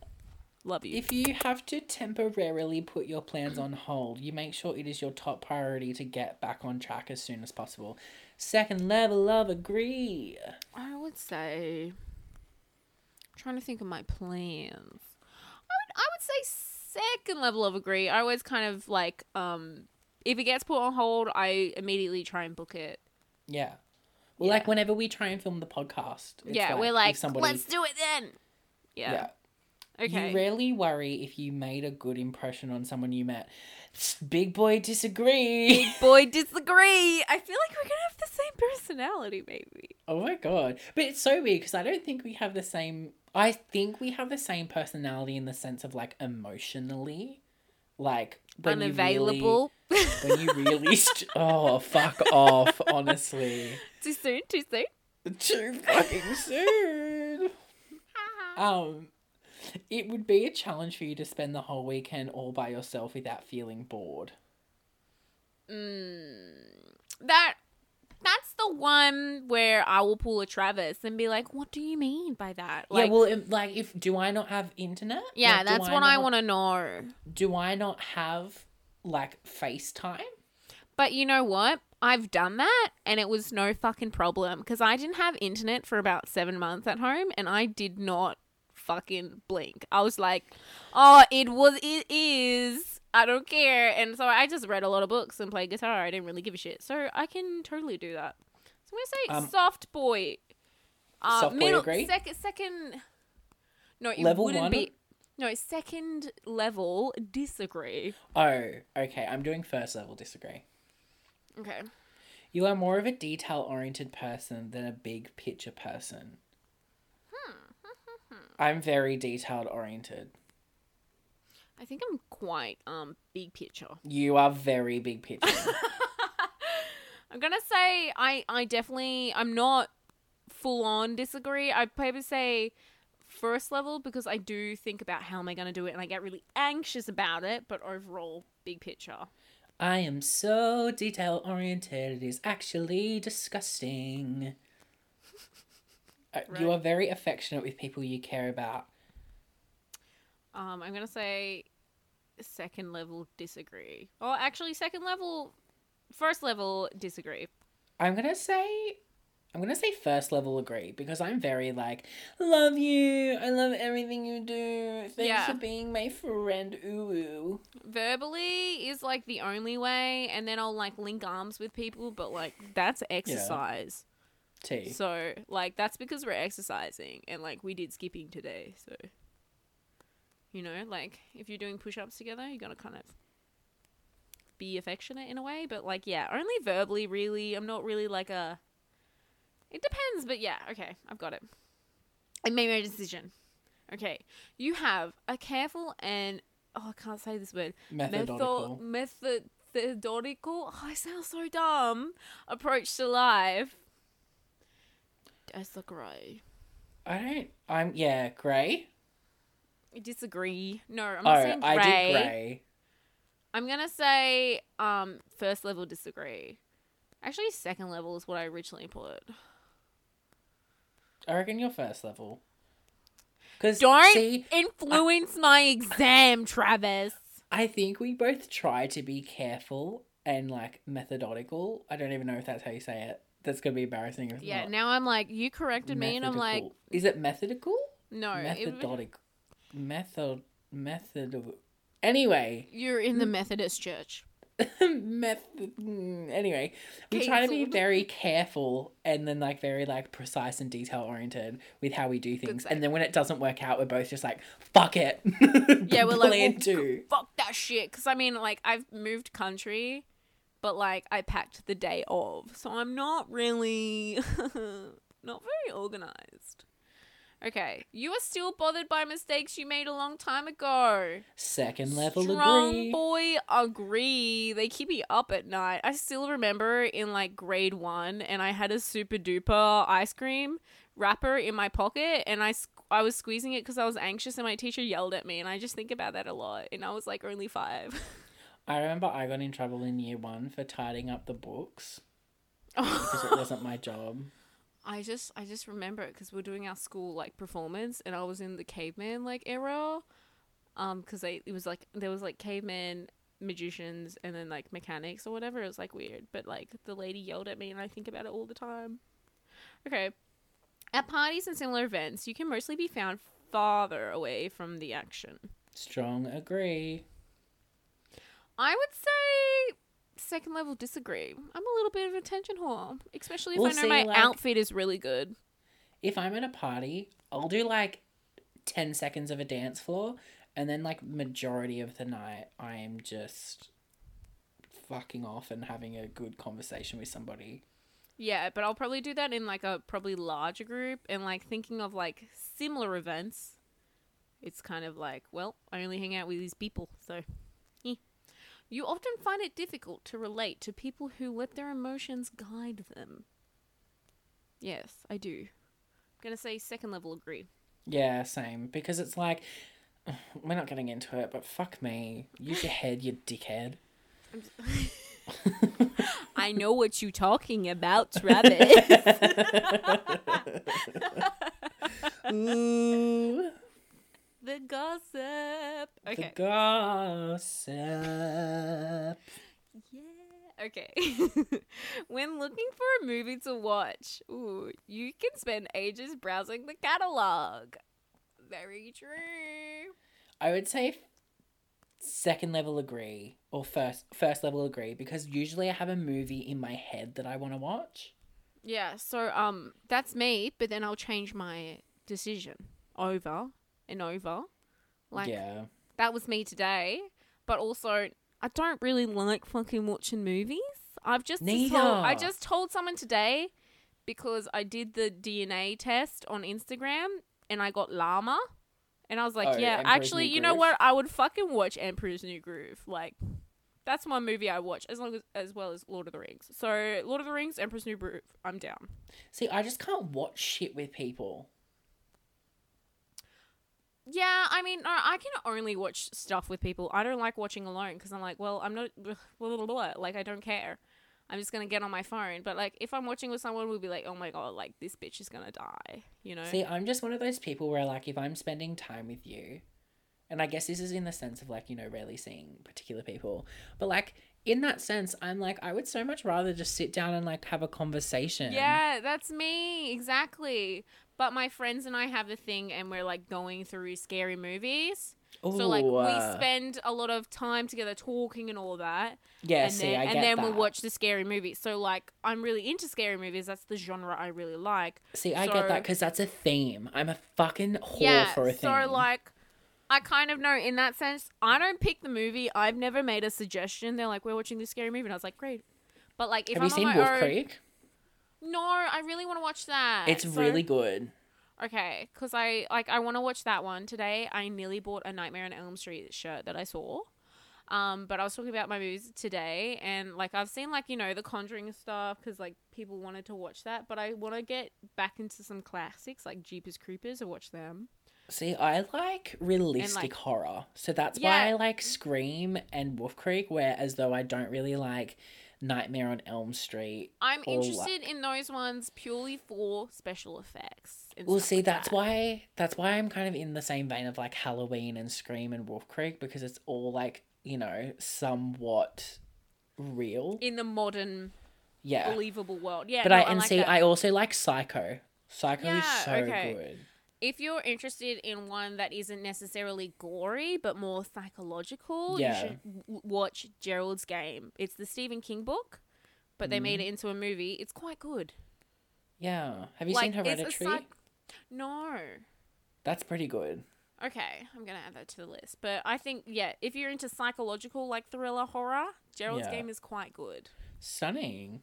love you If you have to temporarily put your plans on hold, you make sure it is your top priority to get back on track as soon as possible. Second level of agree. I would say. trying to think of my plans. I would, I would say second level of agree. I always kind of like um if it gets put on hold, I immediately try and book it. Yeah. Well, like whenever we try and film the podcast, it's yeah, we're like, somebody, let's do it then. yeah. Yeah. Okay. You rarely worry if you made a good impression on someone you met. Big boy disagree. Big boy, disagree. I feel like we're gonna have the same personality, maybe. oh my god! But it's so weird because I don't think we have the same. I think we have the same personality in the sense of like emotionally, like when you really- Unavailable. when you really st- oh fuck off honestly too soon. Too soon. too fucking soon um it would be a challenge for you to spend the whole weekend all by yourself without feeling bored mm, that that's the one where I will pull a Travis and be like, "What do you mean by that?" Like, yeah well like if do i not have internet yeah, Like, that's what I want to know. do i not have like facetime But you know what? I've done that and it was no fucking problem because I didn't have internet for about seven months at home and I did not fucking blink. I was like, oh, it was, it is. I don't care. And so I just read a lot of books and played guitar. I didn't really give a shit. So I can totally do that. So I'm going to Um, say soft boy. Uh, soft boy middle, agree? Second, second. No, it Level wouldn't one? be. No, second level disagree. oh okay i'm doing first level disagree Okay. you are more of a detail oriented person than a big picture person i'm very detailed oriented I think I'm quite um big picture. You are very big picture. I'm gonna say I I definitely I'm not full on disagree. I'd probably say first level because I do think about how am I gonna do it and I get really anxious about it. But overall, big picture. I am so detail oriented. It is actually disgusting. Uh, You are very affectionate with people you care about. Um, I'm gonna say second level disagree. Oh, actually, second level, first level disagree. I'm gonna say, I'm gonna say first level agree because I'm very like love you. I love everything you do. Thanks Yeah. for being my friend. Ooh. ooh. Verbally is like the only way, and then I'll like link arms with people, but like that's exercise. T. So, like, that's because we're exercising and, like, we did skipping today. So, you know, like, if you're doing push ups together, you got to kind of be affectionate in a way. But, like, yeah, only verbally, really. I'm not really like a. It depends, but yeah, okay, I've got it. I made my decision. Okay, you have a careful and. Oh, I can't say this word. Methodological. Method, methodical. Oh, I sound so dumb. Approach to life. Disagree. I don't. I'm yeah, grey. Disagree. No, I'm Oh, not saying I grey. did grey. I'm gonna say um first level disagree. Actually, second level is what I originally put. I reckon your first level. Because Don't see, influence my exam, Travis. I think we both try to be careful and like methodical. I don't even know if that's how you say it. That's gonna be embarrassing. If Yeah. not. Now I'm like, you corrected me, and I'm like, is it methodical? no. Methodical. Method. Method. Anyway, you're in the Methodist church. method. mm, Anyway, we try to be very careful and then like very like precise and detail oriented with how we do things. And then when it doesn't work out, we're both just like, "Fuck it." Yeah, we're like, well, fuck that shit. Because I mean, like, I've moved country, but like, I packed the day of, so I'm not really, not very organized. Okay, you are still bothered by mistakes you made a long time ago. Second level Strong agree. boy agree. They keep me up at night. I still remember in like grade one, and I had a super duper ice cream wrapper in my pocket, and I I was squeezing it because I was anxious, and my teacher yelled at me, and I just think about that a lot. And I was like only five. I remember I got in trouble in year one for tidying up the books because it wasn't my job. I just I just remember it because we're doing our school like performance, and I was in the caveman like era, um, because they it was like there was like caveman magicians and then like mechanics or whatever. It was like weird, but like the lady yelled at me, and I think about it all the time. Okay, at parties and similar events, you can mostly be found farther away from the action. Strong agree. I would say second level disagree. I'm a little bit of an attention whore, especially if Well, I know see, my like- outfit is really good. If I'm at a party, I'll do like 10 seconds of a dance floor and then like majority of the night I am just fucking off and having a good conversation with somebody. Yeah, but I'll probably do that in like a probably larger group and like thinking of like similar events. It's kind of like, well, I only hang out with these people, so. You often find it difficult to relate to people who let their emotions guide them. Yes, I do. I'm gonna say second level agree. Yeah, same. Because it's like, we're not getting into it, but fuck me. Use your head, you dickhead. I know what you're talking about, Travis. Ooh, the gossip. Okay. the gossip. Yeah. Okay. when looking for a movie to watch, ooh, you can spend ages browsing the catalog. Very true. I would say second level agree or first first level agree because usually I have a movie in my head that I want to watch. Yeah, so um that's me, but then I'll change my decision over and over. Like yeah. that was me today, but also I don't really like fucking watching movies. I've just just told, I just told someone today because I did the DNA test on Instagram and I got llama. And I was like, Oh, yeah, Emperor's actually, New you know what? I would fucking watch Emperor's New Groove. Like that's my movie I watch as long as as well as Lord of the Rings. So Lord of the Rings, Emperor's New Groove, I'm down. See, I just can't watch shit with people. Yeah, I mean, I can only watch stuff with people. I don't like watching alone because I'm like, well, I'm not, blah, blah, blah, like, I don't care. I'm just gonna get on my phone. But like, if I'm watching with someone, we'll be like, oh my god, like this bitch is gonna die, you know? See, I'm just one of those people where like if I'm spending time with you, and I guess this is in the sense of like, you know, rarely seeing particular people, but like in that sense, I'm like I would so much rather just sit down and like have a conversation. Yeah, that's me exactly. But my friends and I have a thing, and we're like going through scary movies. So like Ooh, we uh, spend a lot of time together talking and all that. Yeah, and see, then, I and then that. we'll watch the scary movies. So like I'm really into scary movies. That's the genre I really like. See, I so- get that because that's a theme. I'm a fucking whore yeah. for a theme. So like I kind of know in that sense. I don't pick the movie. I've never made a suggestion. They're like, "We're watching this scary movie," and I was like, "Great." But like, if have I'm you seen on my Wolf own, Creek? No, I really want to watch that. It's So- really good. Okay, because I like I want to watch that one today. I nearly bought a Nightmare on Elm Street shirt that I saw. Um, but I was talking about my movies today, and like I've seen like you know the Conjuring stuff because like people wanted to watch that, but I want to get back into some classics like Jeepers Creepers and watch them. See, I like realistic like- horror, so that's Yeah. why I like Scream and Wolf Creek. Whereas though I don't really like Nightmare on Elm Street. I'm or, like- interested in those ones purely for special effects. Well, see, like that's that. why that's why I'm kind of in the same vein of like Halloween and Scream and Wolf Creek because it's all like you know somewhat real. in the modern Yeah, believable world. Yeah, but no, I and like see, that. I also like Psycho. Psycho is Yeah, so okay. good. If you're interested in one that isn't necessarily gory but more psychological, Yeah. you should w- watch Gerald's Game. It's the Stephen King book, but they Mm-hmm. made it into a movie. It's quite good. Yeah, have you like, seen Hereditary? psych- no. That's pretty good. Okay, I'm gonna add that to the list. But I think yeah, if you're into psychological like thriller horror, Gerald's Yeah. Game is quite good. Stunning.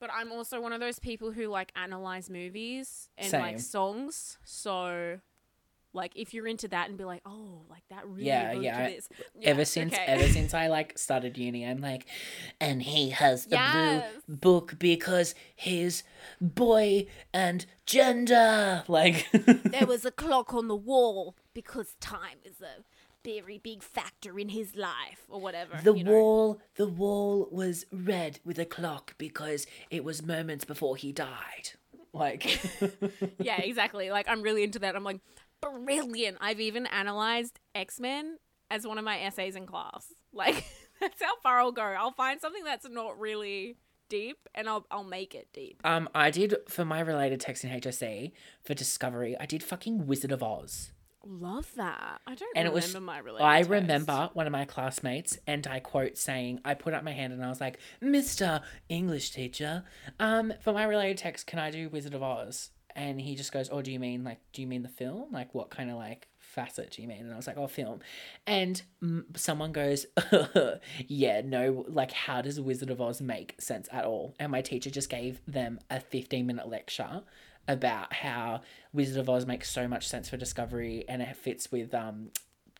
But I'm also one of those people who like analyze movies and Same. like songs. So, like, if you're into that and be like, oh, like that really Yeah, yeah, this. ever since okay. ever since I like started uni, I'm like, and he has the Yes. blue book because his boy and gender. Like, there was a clock on the wall because time is a very big factor in his life or whatever. the you know. wall, the wall was red with a clock because it was moments before he died. Like, yeah, exactly. Like I'm really into that. I'm like, brilliant. I've even analyzed X Men as one of my essays in class. Like that's how far I'll go. I'll find something that's not really deep and I'll I'll make it deep. um, I did for my related text in HSC for Discovery. I did fucking Wizard of Oz. Love that. I don't and it remember was my related I remember one of my classmates and I quote saying I put up my hand and I was like Mr. English teacher um for my related text can I do Wizard of Oz? And he just goes oh do you mean like do you mean the film? Like what kind of like facet do you mean? And I was like oh film. And mm, someone goes yeah no like how does Wizard of Oz make sense at all? And my teacher just gave them a 15 minute lecture about how Wizard of Oz makes so much sense for Discovery and it fits with um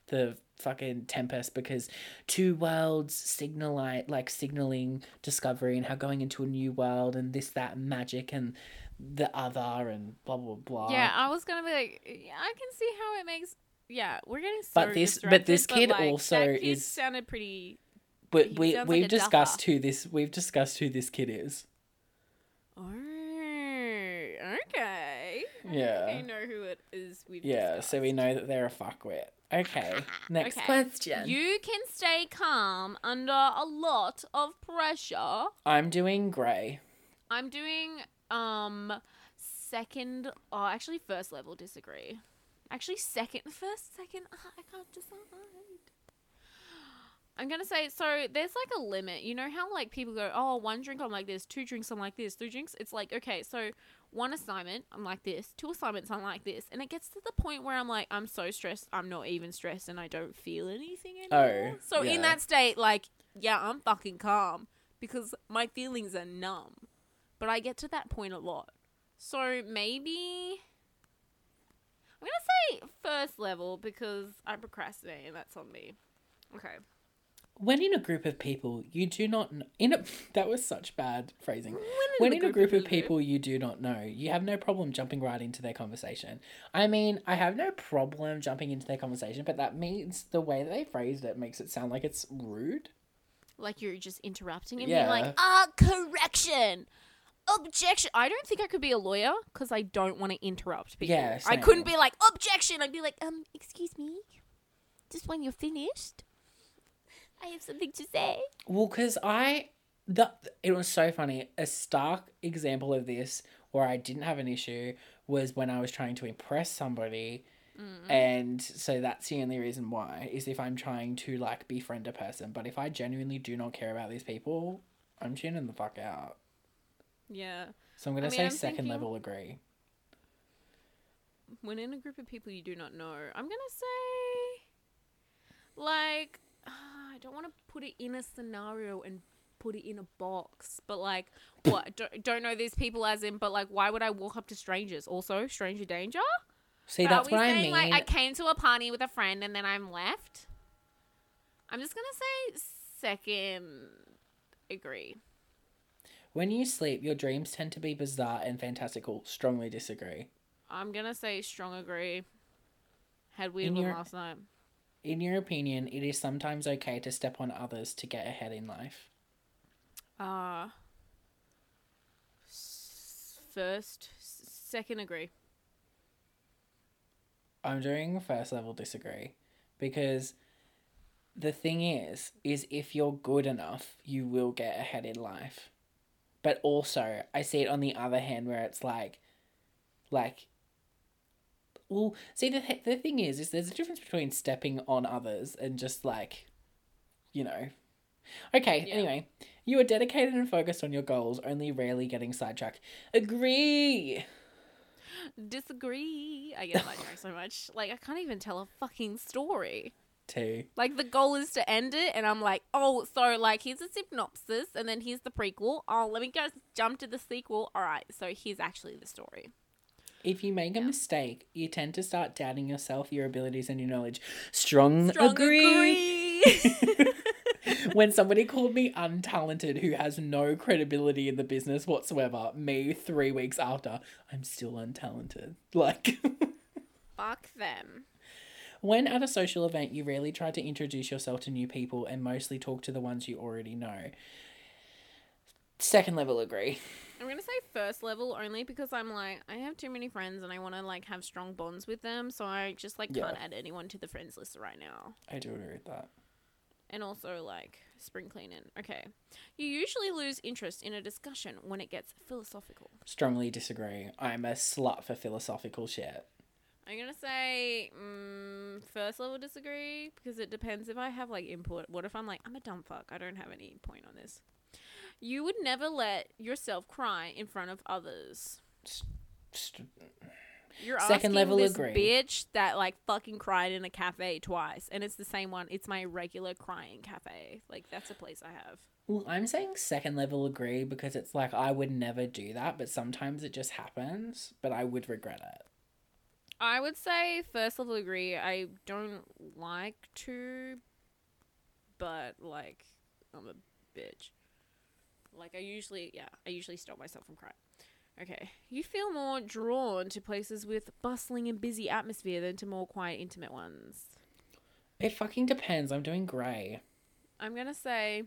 the fucking Tempest because two worlds signal like, like signaling Discovery and how going into a new world and this that magic and the other and blah blah blah. Yeah, I was gonna be like, yeah, I can see how it makes. Yeah, we're getting so But this- but this kid like, also that kid is- sounded pretty. but we we've a discussed duffer. who this we've discussed who this kid is. Oh, okay. Yeah. I know who it is. We've Yeah, so we know that they're a fuckwit. Okay, next Okay. question. You can stay calm under a lot of pressure. I'm doing grey. I'm doing um second. Oh, actually, first level disagree. Actually, second, first, second. I can't decide. I'm gonna say so. There's like a limit. You know how like people go, oh, one drink I'm like this, two drinks I'm like this, three drinks. It's like okay, so one assignment I'm like this, two assignments I'm like this, and it gets to the point where I'm like, I'm so stressed, I'm not even stressed, and I don't feel anything oh, anymore. Oh, so yeah. in that state, like, yeah, I'm fucking calm because my feelings are numb, but I get to that point a lot. So maybe I'm gonna say first level because I procrastinate and that's on me. Okay. When in a group of people, you do not kn- in a that was such bad phrasing. When in a group of people you do not know, you have no problem jumping right into their conversation. I mean, I have no problem jumping into their conversation, but that means the way that they phrased it makes it sound like it's rude. Like you're just interrupting and Yeah. being like, ah, correction, objection. I don't think I could be a lawyer because I don't want to interrupt people. Yeah, I couldn't be like, objection. I'd be like, um, excuse me, just when you're finished, I have something to say. Well, because I the it was so funny. A stark example of this where I didn't have an issue was when I was trying to impress somebody, mm. And so that's the only reason why is if I'm trying to like befriend a person. But if I genuinely do not care about these people, I'm tuning the fuck out. Yeah. So I'm gonna I mean, say I'm second thinking- level agree. When in a group of people you do not know, I'm gonna say, like, I don't want to put it in a scenario and put it in a box, but like, what? don't, don't know these people as in, but like, why would I walk up to strangers? Also, stranger danger. See, Are that's what I mean. Like, I came to a party with a friend and then I'm left. I'm just gonna say second. Agree. When you sleep, your dreams tend to be bizarre and fantastical. Strongly disagree. I'm gonna say strong agree. Had weird one last night. In your opinion, it is sometimes okay to step on others to get ahead in life. Uh s- first, s- second agree. I'm doing first level disagree because the thing is is if you're good enough, you will get ahead in life. But also, I see it on the other hand where it's like like well, see the the thing is is there's a difference between stepping on others and just like you know. Okay, Yeah. anyway, you are dedicated and focused on your goals, only rarely getting sidetracked. Agree. Disagree. I get sidetracked so much. Like I can't even tell a fucking story. Two. Like the goal is to end it, and I'm like, oh, so like here's a synopsis, and then here's the prequel. Oh, let me go jump to the sequel. All right, so here's actually the story. If you make a mistake, you tend to start doubting yourself, your abilities, and your knowledge. Strong, Strong agree. agree. when somebody called me untalented who has no credibility in the business whatsoever, me three weeks after, I'm still untalented. Like, Fuck them. when at a social event, you rarely try to introduce yourself to new people and mostly talk to the ones you already know. Second level agree. I'm gonna say first level only because I'm like I have too many friends and I want to like have strong bonds with them, so I just like Yeah. can't add anyone to the friends list right now. I do agree with that. And also like spring cleaning. Okay, you usually lose interest in a discussion when it gets philosophical. Strongly disagree. I'm a slut for philosophical shit. I'm gonna say mm, first level disagree because it depends if I have like input. What if I'm like I'm a dumb fuck? I don't have any point on this. You would never let yourself cry in front of others. You're Second asking level this agree. bitch that like fucking cried in a cafe twice, and it's the same one. It's my regular crying cafe. Like that's a place I have. Well, I'm saying second level agree because it's like I would never do that, but sometimes it just happens, but I would regret it. I would say first level agree. I don't like to, but like I'm a bitch. Like I usually, yeah, I usually stop myself from crying. Okay, you feel more drawn to places with bustling and busy atmosphere than to more quiet, intimate ones. It fucking depends. I'm doing grey. I'm gonna say,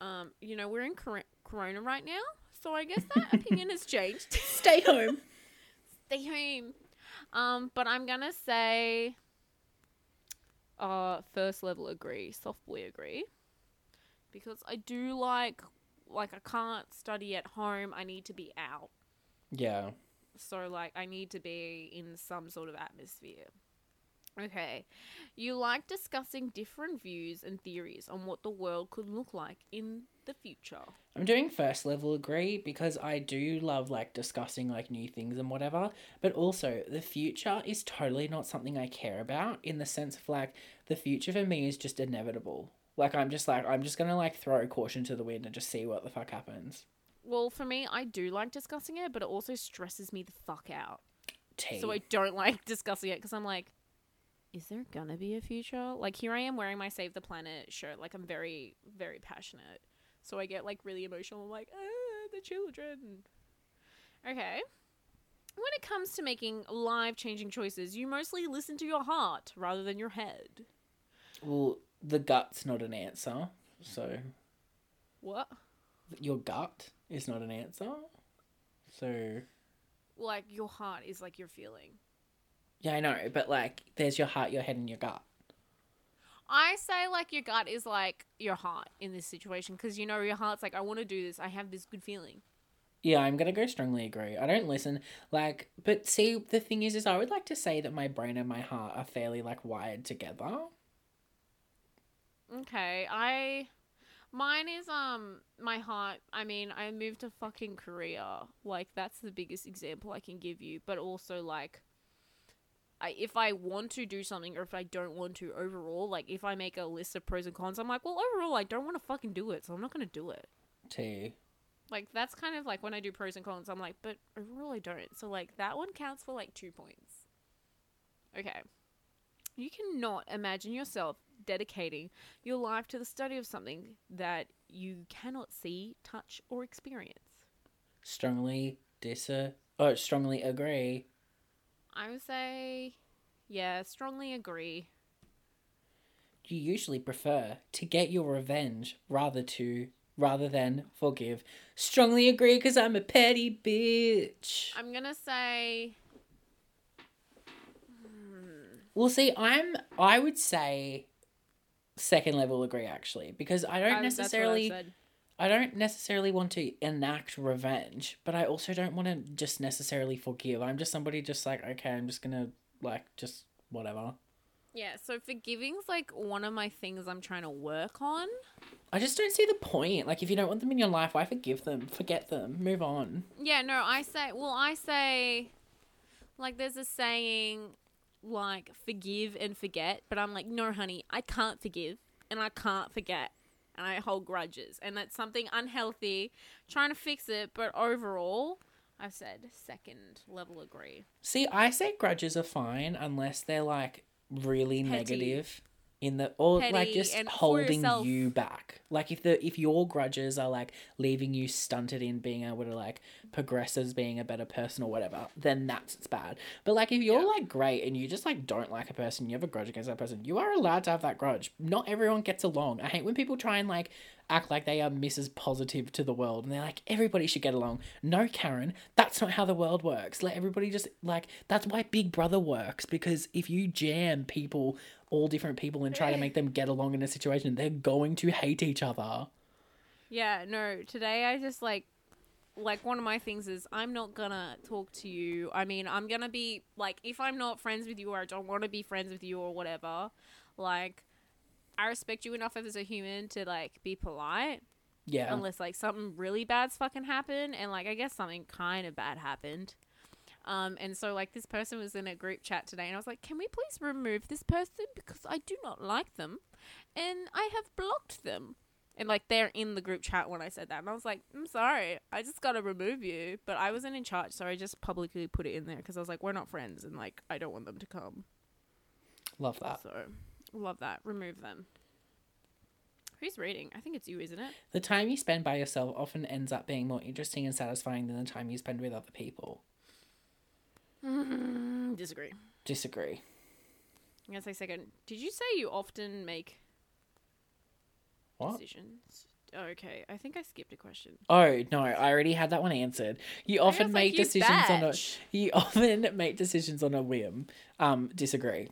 um, you know, we're in cor- Corona right now, so I guess that opinion has changed. Stay home. Stay home. Um, but I'm gonna say, uh, first level agree, soft boy agree, because I do like, like I can't study at home. I need to be out. Yeah. So like I need to be in some sort of atmosphere. Okay. You like discussing different views and theories on what the world could look like in the future. I'm doing first level agree because I do love like discussing like new things and whatever, but also the future is totally not something I care about in the sense of like the future for me is just inevitable. Like I'm just like I'm just gonna like throw caution to the wind and just see what the fuck happens. Well, for me, I do like discussing it, but it also stresses me the fuck out. Tea. So I don't like discussing it because I'm like, is there gonna be a future? Like here I am wearing my Save the Planet shirt. Like I'm very, very passionate. So I get like really emotional. I'm like, ah, the children. Okay. When it comes to making life changing choices, you mostly listen to your heart rather than your head. well, the gut's not an answer. So What? your gut is not an answer. So Like your heart is like your feeling. yeah, I know, but like there's your heart, your head, and your gut. I say like your gut is like your heart in this situation because you know your heart's like I want to do this. I have this good feeling. Yeah, I'm gonna go strongly agree. I don't listen like, but see, the thing is, is I would like to say that my brain and my heart are fairly like wired together. Okay, I mine is um my heart. I mean, I moved to fucking Korea. Like that's the biggest example I can give you, but also like I if I want to do something or if I don't want to overall, like if I make a list of pros and cons, I'm like, well, overall I don't want to fucking do it, so I'm not going to do it. T. Like that's kind of like when I do pros and cons, I'm like, but overall I don't. So like that one counts for like 2 points. Okay. You cannot imagine yourself dedicating your life to the study of something that you cannot see, touch, or experience. Strongly dis. Oh, strongly agree. I would say, yeah, strongly agree. You usually prefer to get your revenge rather to rather than forgive. Strongly agree because I'm a petty bitch. I'm gonna say, Well, see, I'm. I would say second level agree actually because I don't I- that's what I've necessarily. I don't necessarily want to enact revenge, but I also don't want to just necessarily forgive. I'm just somebody just like okay, I'm just gonna like just whatever. Yeah, so forgiving's like one of my things I'm trying to work on. I just don't see the point. Like, if you don't want them in your life, why forgive them? Forget them. Move on. Yeah, no, I say, well, I say, like, there's a saying, like, forgive and forget, but I'm like, no, honey, I can't forgive and I can't forget. And I hold grudges. And that's something unhealthy, trying to fix it, but overall, I've said second level agree. See, I say grudges are fine unless they're like really Petty. negative in the or like just holding you back. Like if the if your grudges are like leaving you stunted in being able to like progress as being a better person or whatever, then that's it's bad. But like if you're Yeah. like great and you just like don't like a person, you have a grudge against that person, you are allowed to have that grudge. Not everyone gets along. I hate when people try and like act like they are Mrs. Positive to the world and they're like everybody should get along. No, Karen, that's not how the world works. Let everybody just like that's why Big Brother works because if you jam people, all different people, and try to make them get along in a situation, they're going to hate each other. Yeah, no, today I just like like one of my things is I'm not gonna talk to you. I mean, I'm gonna be like if I'm not friends with you or I don't want to be friends with you or whatever, like I respect you enough as a human to like be polite Yeah. unless like something really bad's fucking happened and like I guess something kind of bad happened. Um, and so like this person was in a group chat today and I was like, Can we please remove this person because I do not like them and I have blocked them. And like they're in the group chat when I said that. And I was like, I'm sorry, I just gotta remove you. But I wasn't in charge, so I just publicly put it in there because I was like, we're not friends and like I don't want them to come. Love that. So love that. Remove them. Who's reading? I think it's you, isn't it? The time you spend by yourself often ends up being more interesting and satisfying than the time you spend with other people. Mm, disagree. Disagree. I'm gonna say second. Did you say you often make What? decisions? Okay, I think I skipped a question. Oh no, I already had that one answered. You often make you decisions on a you often make decisions on a whim. Um, disagree.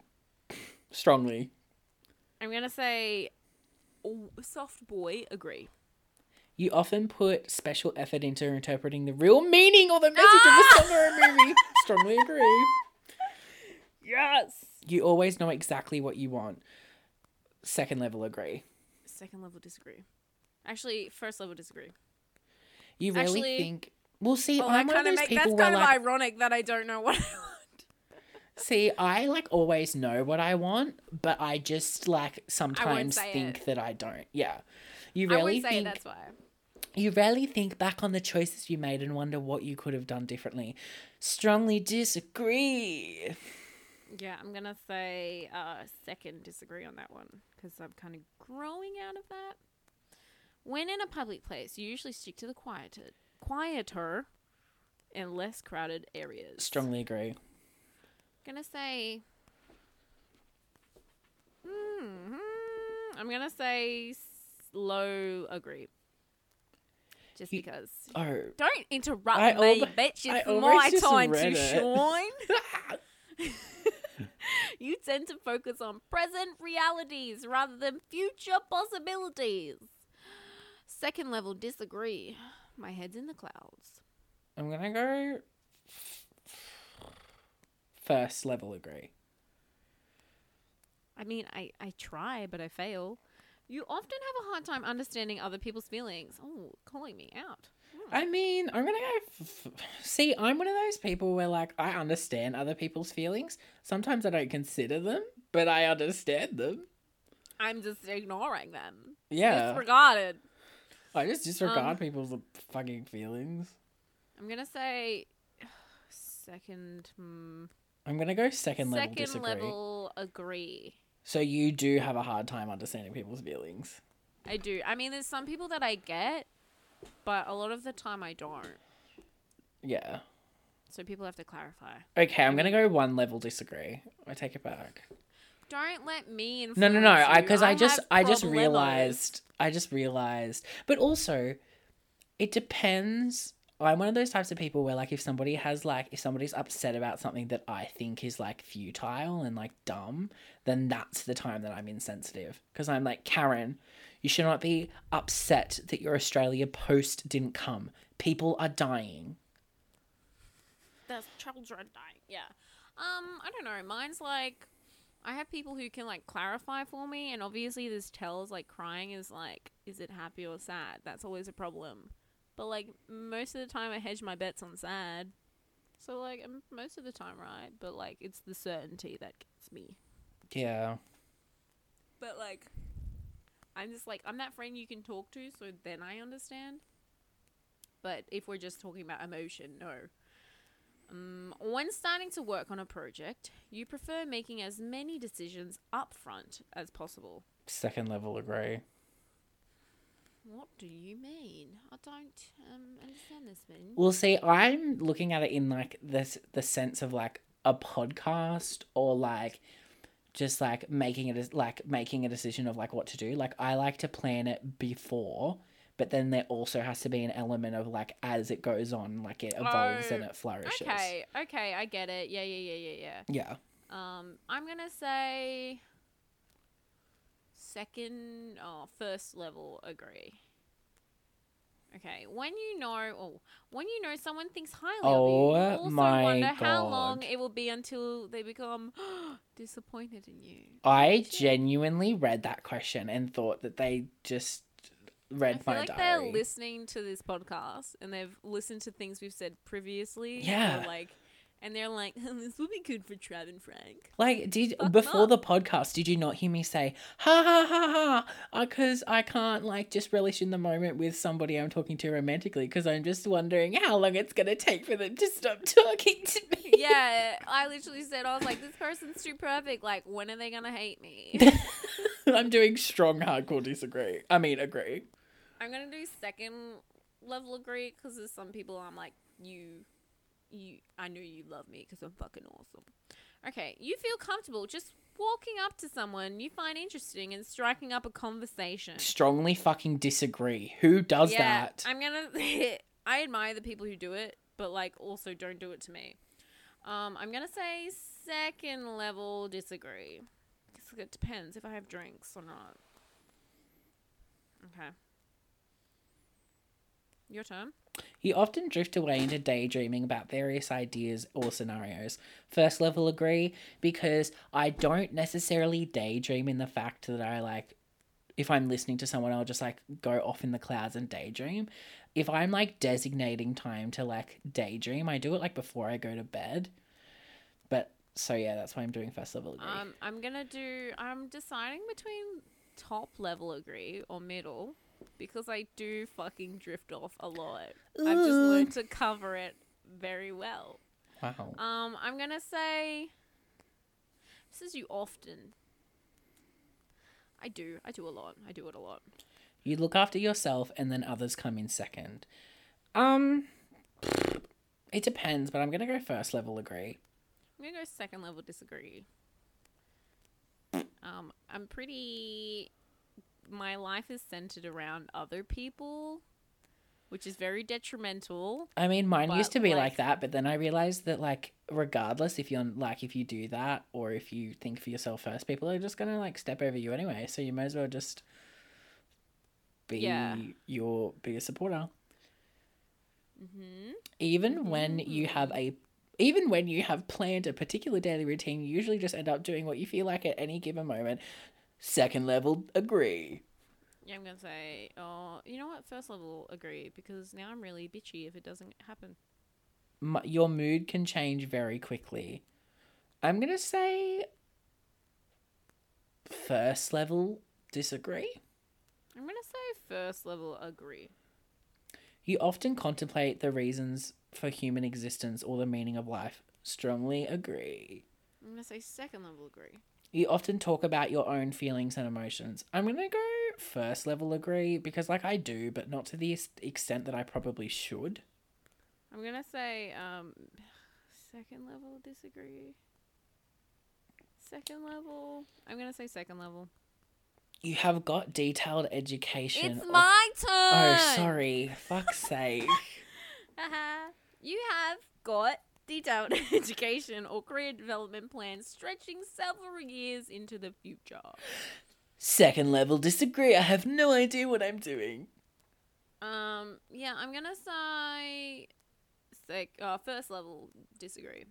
Strongly. I'm gonna say oh, soft boy. Agree. You often put special effort into interpreting the real meaning or the message of a song or a movie. Strongly agree. Yes. You always know exactly what you want. Second level agree. Second level disagree. Actually, first level disagree. You really Actually- think Well see, Well, I'm one of those make, people that's kind of like ironic that I don't know what I want. See, I like always know what I want, but I just like sometimes think it. that I don't. Yeah. You really think that's why. You rarely think back on the choices you made and wonder what you could have done differently. Strongly disagree. Yeah, I'm gonna say uh, second disagree on that one because I'm kind of growing out of that. When in a public place, you usually stick to the quieter, quieter, and less crowded areas. Strongly agree. Gonna say. Mm-hmm, I'm gonna say s- low agree. Just You- because. Oh. Don't interrupt I me, bitch. It's my time to shine. you tend to focus on present realities rather than future possibilities. Second level disagree. My head's in the clouds. I'm gonna go first level agree. I mean, I, I try, but I fail. You often have a hard time understanding other people's feelings. Oh, calling me out. I mean, I'm gonna go. F- f- See, I'm one of those people where like I understand other people's feelings. Sometimes I don't consider them, but I understand them. I'm just ignoring them. Yeah, Disregarded. I just disregard Um, people's fucking feelings. I'm gonna say second. Hmm, I'm gonna go second level second disagree. level agree. So you do have a hard time understanding people's feelings. I do. I mean, there's some people that I get, but a lot of the time I don't. Yeah. So people have to clarify. Okay, I'm gonna go one level disagree. I take it back. Don't let me influence No, no, no. I because I, just I just realized I just realized. But also, it depends. I'm one of those types of people where like if somebody has like if somebody's upset about something that I think is like futile and like dumb, then that's the time that I'm insensitive because I'm like Karen, you should not be upset that your Australia post didn't come. People are dying. There's children dying. Yeah. Um, I don't know. Mine's like I have people who can like clarify for me, and obviously this tells like crying is like is it happy or sad? That's always a problem. But like most of the time, I hedge my bets on sad. So like I'm most of the time right, but like it's the certainty that gets me. Yeah. But like I'm just like I'm that friend you can talk to, so then I understand. But if we're just talking about emotion, no. Um, when starting to work on a project, you prefer making as many decisions upfront as possible. Second level agree. What do you mean? I don't um, understand this, man. Well, see, I'm looking at it in like this the sense of like a podcast or like just like making it like making a decision of like what to do. Like I like to plan it before, but then there also has to be an element of like as it goes on, like it evolves and Oh, it flourishes. Okay, okay, I get it. Yeah, yeah, yeah, yeah, yeah. Yeah. Um, I'm gonna say second or first level agree. Okay, when you know, oh, when you know someone thinks highly of you, Oh you also my wonder how long it will be until they become disappointed in you. I genuinely read that question and thought that they just read I feel my like diary. they're listening to this podcast and they've listened to things we've said previously. Yeah. like, and they're like, "This would be good for Trav and Frank." Like, did before the podcast, did you not hear me say ha ha ha ha? Because I can't like just relish in the moment with somebody I'm talking to romantically because I'm just wondering how long it's gonna take for them to stop talking to me. yeah, I literally said, I was like, this person's too perfect. Like, when are they gonna hate me? I'm doing strong hardcore disagree. I mean, agree. I'm gonna do second level agree because there's some people I'm like, you, you, I know you love me because I'm fucking awesome. Okay, you feel comfortable just walking up to someone you find interesting and striking up a conversation. Strongly fucking disagree. Who does yeah, that? I'm gonna. I admire the people who do it, but like also don't do it to me. Um, I'm gonna say second level disagree. It depends if I have drinks or not. Okay. Your turn. You often drift away into daydreaming about various ideas or scenarios. First level agree because I don't necessarily daydream in the fact that I like if I'm listening to someone I'll just like go off in the clouds and daydream. If I'm like designating time to like daydream, I do it like before I go to bed. But so yeah, that's why I'm doing first level agree. Um, I'm gonna do. I'm deciding between top level agree or middle because I do fucking drift off a lot. I've just Ugh. learned to cover it very well. wow. Um, I'm gonna say this is you often. I do. I do a lot. I do it a lot. You look after yourself and then others come in second. Um it depends, but I'm gonna go first level agree. I'm gonna go second level disagree. Um, I'm pretty. My life is centered around other people, which is very detrimental. I mean, mine used to be like- like that, but then I realized that, like, regardless if you're like, if you do that or if you think for yourself first, people are just gonna like step over you anyway. So you might as well just be Yeah. your be a supporter. Mm-hmm. Even when you have a even when you have planned a particular daily routine, you usually just end up doing what you feel like at any given moment. Second level, agree. Yeah, I'm gonna say, oh, you know what? First level, agree, because now I'm really bitchy if it doesn't happen. M- your mood can change very quickly. I'm gonna say first level, disagree. I'm gonna say first level, agree. You often contemplate the reasons for human existence or the meaning of life. Strongly agree. I'm gonna say second level, agree. You often talk about your own feelings and emotions. I'm going to go first level agree because, like, I do, but not to the extent that I probably should. I'm gonna say um, second level, disagree. Second level. I'm gonna say second level. You have got detailed education. It's of- my turn. Oh, sorry. Fuck's sake. Haha. you have got detailed education or career development plans stretching several years into the future. Second level disagree. I have no idea what I'm doing. Um, yeah, I'm gonna say sec- uh, first level disagree.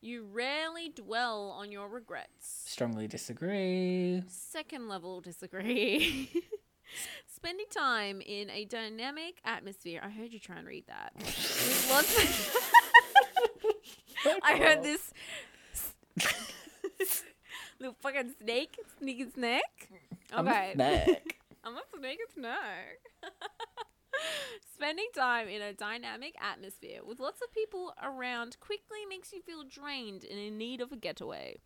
You rarely dwell on your regrets. Strongly disagree. Second level disagree. Spending time in a dynamic atmosphere. I heard you try and read that. With lots I heard this little fucking snake, sneaky snake. I'm Okay. a snack. I'm a snake and snack. Spending time in a dynamic atmosphere with lots of people around quickly makes you feel drained and in need of a getaway.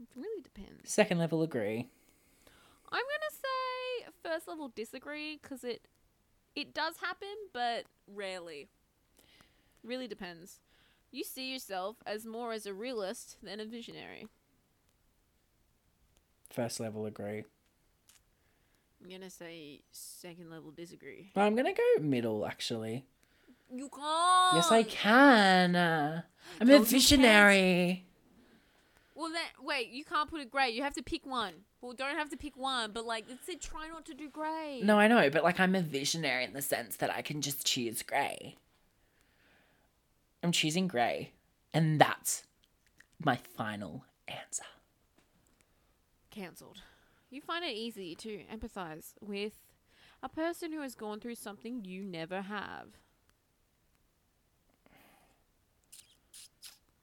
It really depends. Second level agree. I'm gonna say first level disagree because it it does happen, but rarely. Really depends. You see yourself as more as a realist than a visionary. First level agree. I'm gonna say second level disagree. But I'm to go middle, actually. You can't. Yes, I can. I'm No, a visionary. Well, then wait. You can't put it grey. You have to pick one. Well, don't have to pick one, but like it said, try not to do grey. No, I know, but like I'm a visionary in the sense that I can just choose grey. I'm choosing grey, and that's my final answer. Cancelled. You find it easy to empathize with a person who has gone through something you never have.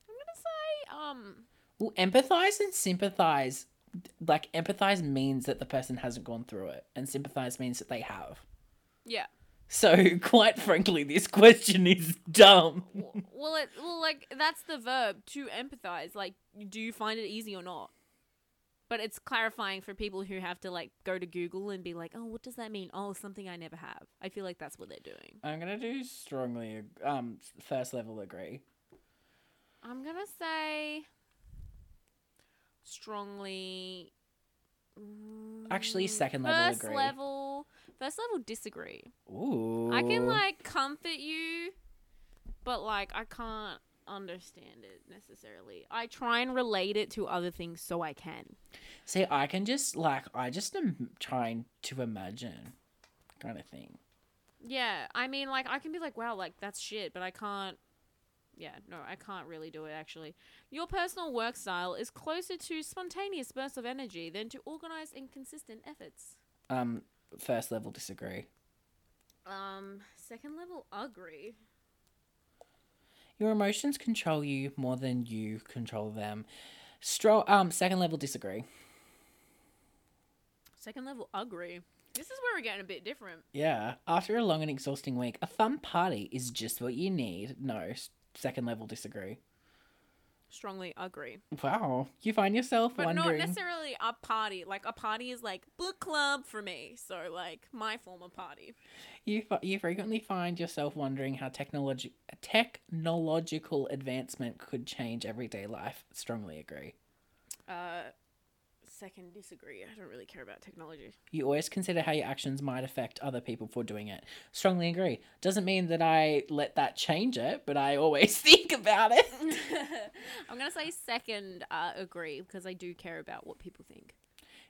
I'm gonna say, um, Well, empathize and sympathize. Like empathize means that the person hasn't gone through it, and sympathize means that they have. yeah. So, quite frankly, this question is dumb. Well, it well like that's the verb to empathize. Like, do you find it easy or not? But it's clarifying for people who have to like go to Google and be like, oh, what does that mean? Oh, something I never have. I feel like that's what they're doing. I'm gonna do strongly. Um, first level agree. I'm gonna say strongly. Actually, second level first agree. level, first level disagree. Ooh. I can like comfort you, but like I can't understand it necessarily. I try and relate it to other things so I can. See, I can just like I just am trying to imagine, kind of thing. Yeah, I mean, like I can be like, wow, like that's shit, but I can't. Yeah, no, I can't really do it actually. Your personal work style is closer to spontaneous bursts of energy than to organized and consistent efforts. Um, first level disagree. Um, second level agree. Your emotions control you more than you control them. Strong. Um, second level disagree. Second level agree. This is where we're getting a bit different. Yeah. After a long and exhausting week, a fun party is just what you need. No, second level disagree. Strongly agree. Wow, you find yourself But wondering. not necessarily a party. Like a party is like book club for me. So like my form of party. You you frequently find yourself wondering how technology technological advancement could change everyday life. Strongly agree. Uh, second disagree. I don't really care about technology. You always consider how your actions might affect other people for doing it. Strongly agree. Doesn't mean that I let that change it, but I always think about it. I'm gonna say second uh, agree because I do care about what people think.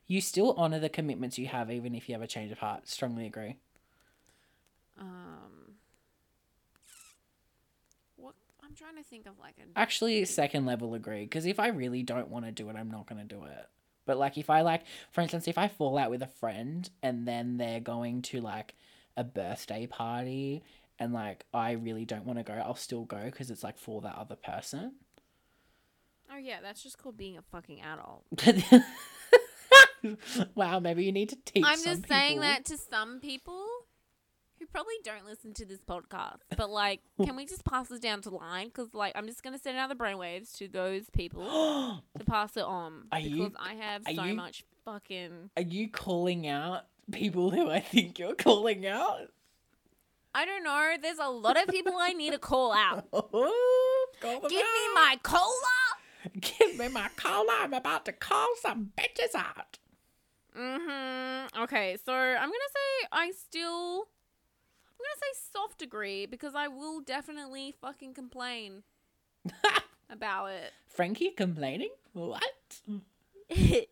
You still honor the commitments you have, even if you have a change of heart. Strongly agree. Um, what I'm trying to think of like a. Actually, second level agree. Because if I really don't want to do it, I'm not going to do it. But like, if I like, for instance, if I fall out with a friend and then they're going to like a birthday party and like I really don't want to go, I'll still go because it's like for that other person. Oh yeah, that's just called being a fucking adult. wow, maybe you need to teach. I'm just saying that to some people who probably don't listen to this podcast. But like, can we just pass this down to line? Because like, I'm just gonna send out the brainwaves to those people to pass it on Are because you- I have so you- much fucking. Are you calling out people who I think you're calling out? I don't know. There's a lot of people I need to call out. Call Give me my cola. Give me my cola. I'm about to call some bitches out. Mm-hmm. Okay, so I'm gonna say I still I'm gonna say soft agree because I will definitely fucking complain about it. Frankie complaining? What?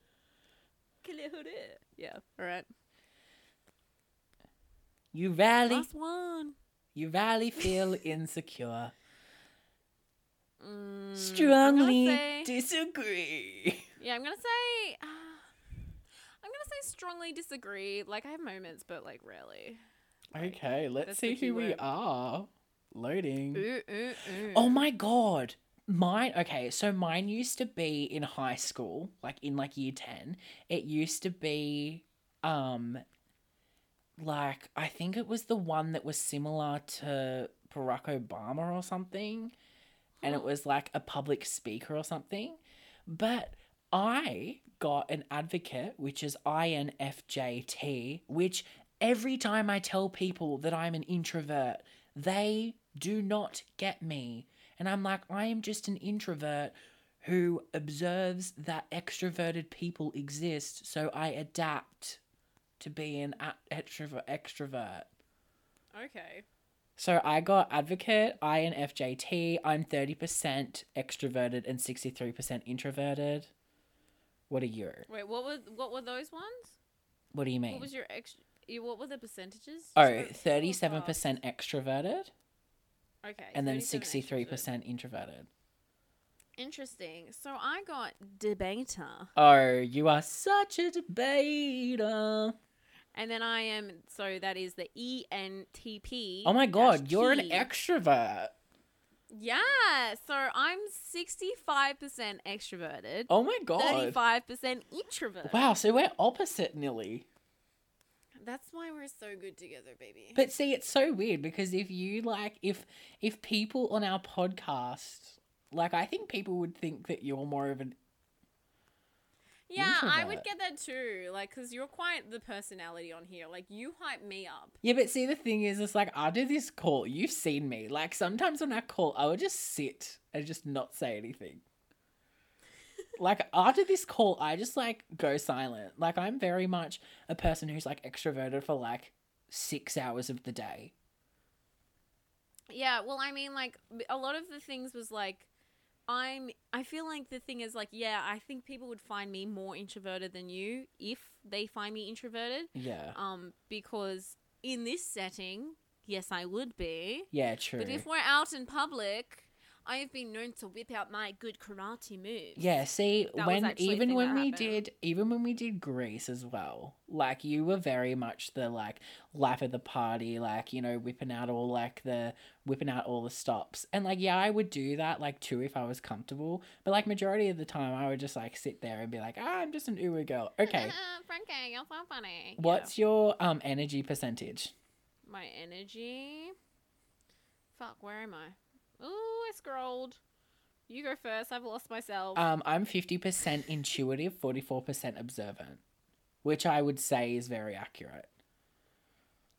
yeah. Alright. You rarely, Last one. you rarely feel insecure. Mm, Strongly say, disagree. yeah, I'm gonna say I'm gonna say strongly disagree. Like I have moments, but like rarely. Okay, let's see who we are. Loading. Ooh, ooh, ooh. Oh my god. Mine okay, so mine used to be in high school, like in like year 10. It used to be um like I think it was the one that was similar to Barack Obama or something. And it was like a public speaker or something. But I got an advocate, which is INFJT, which every time I tell people that I'm an introvert, they do not get me. And I'm like, I am just an introvert who observes that extroverted people exist, so I adapt to be an extrovert. extrovert. Okay. So I got advocate, INFJT. I'm 30% extroverted and 63% introverted. What are you? Wait, what were what were those ones? What do you mean? What was your ex? What were the percentages? oh, Just go- go 37% extroverted Okay. and then 63% introverted. Interesting. So I got debater, Oh, you are such a debater. and then I am. So that is the ENTP. Oh my god, you're an extrovert. Yeah. So I'm sixty-five percent extroverted. Oh my god. Thirty-five percent introvert. Wow, so we're opposite nearly. That's why we're so good together, baby. But see, it's so weird because if you like, if if people on our podcast, like, I think people would think that you're more of an. yeah, I would get that too. Like, cause you're quite the personality on here. Like, you hype me up. Yeah, but see, the thing is, it's like I do this call. You've seen me. Like sometimes when I call, I would just sit and just not say anything. Like after this call, I just like go silent. Like I'm very much a person who's like extroverted for like six hours of the day. Yeah, well, I mean, like a lot of the things was like, I'm. I feel like the thing is like, yeah, I think people would find me more introverted than you if they find me introverted. Yeah. Um, because in this setting, yes, I would be. Yeah, true. But if we're out in public, I have been known to whip out my good karate moves. Yeah, see, That when even when we happened. did even when we did Greece as well, like you were very much the like life of the party, like, you know, whipping out all like the whipping out all the stops. And like yeah, I would do that like too if I was comfortable. But like majority of the time I would just like sit there and be like, ah, I'm just an Uber girl. Okay. Frankie, you're so funny. Yeah. What's your um energy percentage? my energy? Fuck, where am I? Ooh, I scrolled. You go first. I've lost myself. Um, I'm fifty percent intuitive, forty four percent observant. Which I would say is very accurate.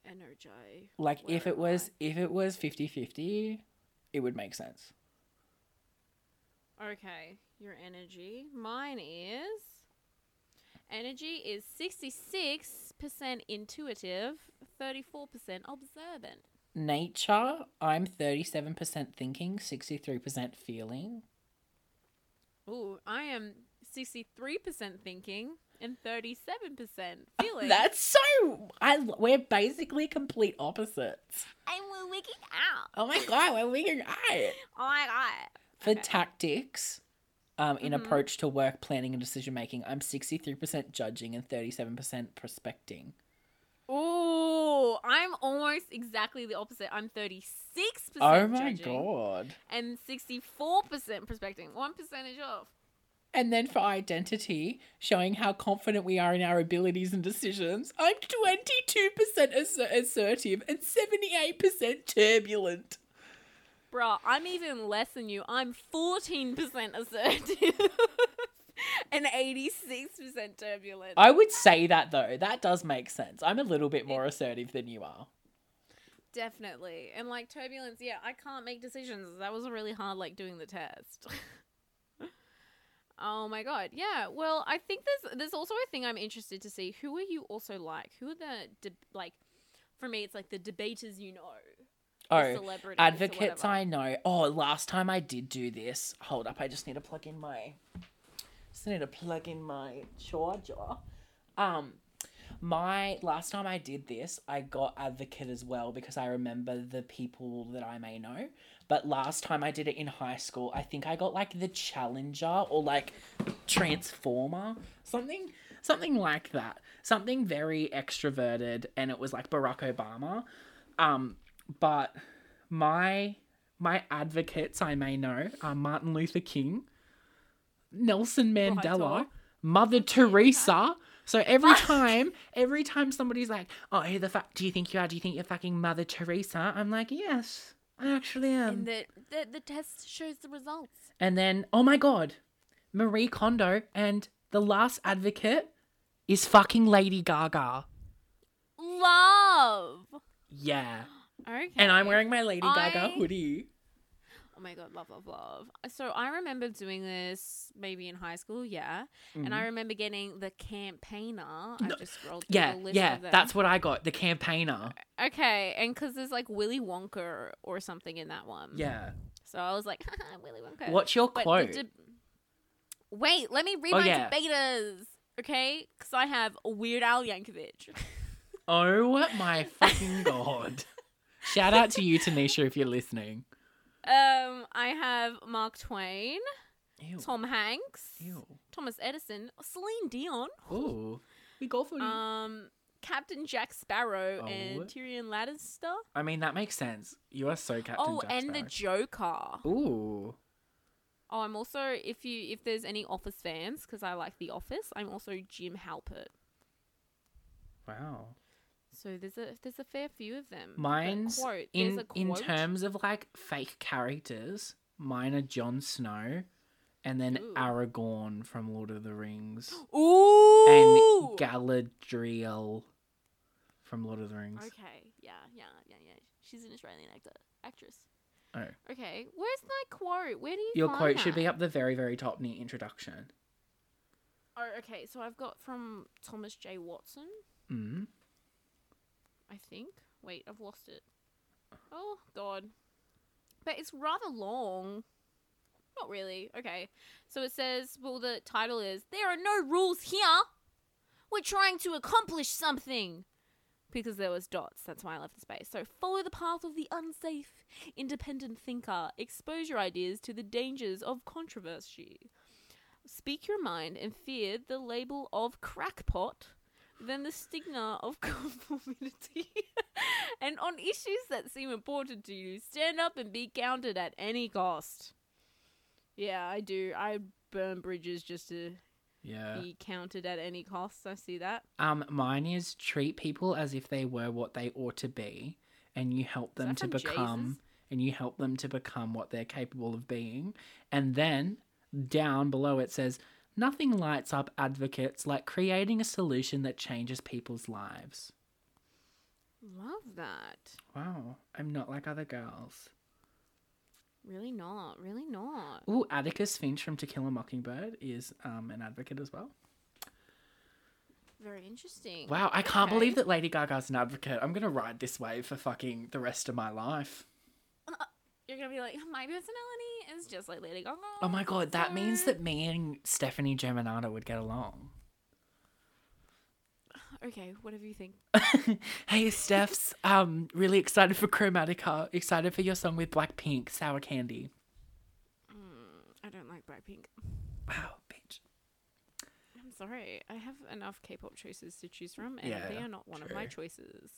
Energy. Like if it was if it was 50-50, it would make sense. Okay, your energy. Mine is. Energy is 66% intuitive, 34% observant. Nature, I'm 37% thinking, 63% feeling. Ooh, I am 63% thinking, and 37% feeling. That's so. I we're basically complete opposites. and we're wigging out. Oh my god, we're wigging out. Oh my god. For Okay. tactics, um, in Mhm. approach to work planning and decision making, I'm 63% judging and 37% prospecting. I'm almost exactly the opposite. I'm 36% Oh my judging god. and 64% prospecting. One percentage off. And then for identity, showing how confident we are in our abilities and decisions, I'm 22% asser- assertive and 78% turbulent. Bruh, I'm even less than you. I'm 14% assertive and 86% turbulent. I would say that though. That does make sense. I'm a little bit more assertive than you are. Definitely. And like turbulence, yeah, I can't make decisions. That was really hard like doing the test. oh my god. Yeah. Well, I think there's there's also a thing I'm interested to see. Who are you also like? Who are the de- like for me it's like the debaters you know. Oh, celebrities advocates. I know. Oh, last time I did do this. Hold up, I just need to plug in my. Just need to plug in my charger. Um, my last time I did this, I got advocate as well because I remember the people that I may know. But last time I did it in high school, I think I got like the challenger or like transformer, something, something like that. Something very extroverted, and it was like Barack Obama. Um, but my my advocates I may know are Martin Luther King, Nelson Mandela, Mother Teresa. So every time, every time somebody's like, "Oh, who the fuck do you think you are? Do you think you're fucking Mother Teresa?" I'm like, "Yes, I actually am." And the, the the test shows the results. And then, oh my god, Marie Kondo and the last advocate is fucking Lady Gaga. Love. Yeah. Okay. And I'm wearing my Lady Gaga I- hoodie. Oh my god, love, love, love. So I remember doing this maybe in high school, yeah. And Mm-hmm. I remember getting the campaigner. I just scrolled through Yeah, the list yeah, that's what I got. The campaigner. okay. And because there's like Willy Wonka or something in that one. Yeah. So I was like, Willy Wonka. What's your quote? deb- Wait, let me read Oh, my yeah. debaters. Okay, because I have Weird Al Yankovic. oh my fucking god. Shout out to you, Tanisha, if you're listening. Um, I have Mark Twain, Ew. Tom Hanks, Ew. Thomas Edison, Celine Dion. Ooh. We go for. Um, Captain Jack Sparrow Oh. and Tyrion Lannister. I mean, that makes sense. You are so Captain oh, Jack and the Joker. Ooh. Oh, I'm also if you if there's any Office fans because I like The Office, I'm also Jim Halpert. Wow. So there's a there's a fair few of them. Mine's quote. In in terms of like fake characters. Mine are Jon Snow, and then Ooh. Aragorn from Lord of the Rings, Ooh. and Galadriel from Lord of the Rings. Okay. Yeah. Yeah. Yeah. Yeah. She's an Australian actor actress. Oh. Okay. Where's my quote? Where do you Your quote should be up the very very top near introduction. Oh, okay. So I've got from Thomas J. Watson. Mm. I think. Wait, I've lost it. Oh God. But it's rather long. Not really. Okay. So it says, well, the title is There Are No Rules Here. We're trying to accomplish something. Because there was dots. That's why I left the space. So follow the path of the unsafe, independent thinker. Expose your ideas to the dangers of controversy. Speak your mind and fear the label of crackpot than the stigma of conformity. and on issues that seem important to you, stand up and be counted at any cost. Yeah, I do. I burn bridges just to Yeah. be counted at any cost. I see that. Um, mine is treat people as if they were what they ought to be, and you help them to become, Jesus? and you help them to become what they're capable of being. And then down below it says, nothing lights up advocates like creating a solution that changes people's lives. Love that. Wow, I'm not like other girls. Really not. Really not. Ooh, Atticus Finch from To Kill a Mockingbird is um an advocate as well. Very interesting. Wow, I can't Okay. believe that Lady Gaga's an advocate. I'm gonna ride this wave for fucking the rest of my life. You're gonna be like, my personality is just like Lady Gaga. Oh my god, that means that me and Stefani Germanotta would get along. Okay, whatever you think. hey Stephs, um, really excited for Chromatica. Excited for your song with Blackpink, Sour Candy. I don't like Blackpink. Wow, bitch. I'm sorry. I have enough K-pop choices to choose from, and Yeah, they are not one of my choices.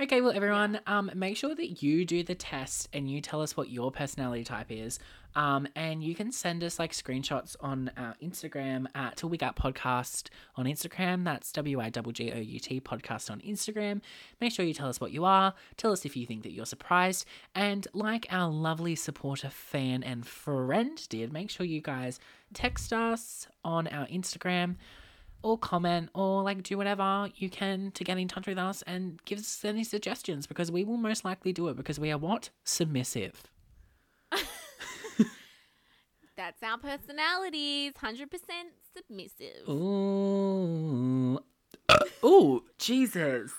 Okay, well, everyone, um, make sure that you do the test and you tell us what your personality type is. Um, and you can send us like screenshots on our Instagram at Wig Out Podcast on Instagram. That's W I G G O U T podcast on Instagram. Make sure you tell us what you are. Tell us if you think that you're surprised. And like our lovely supporter, fan, and friend did, make sure you guys text us on our Instagram or comment or like do whatever you can to get in touch with us and give us any suggestions because we will most likely do it because we are what? Submissive. That's our personalities. Hundred percent submissive. Ooh. Ooh, Jesus.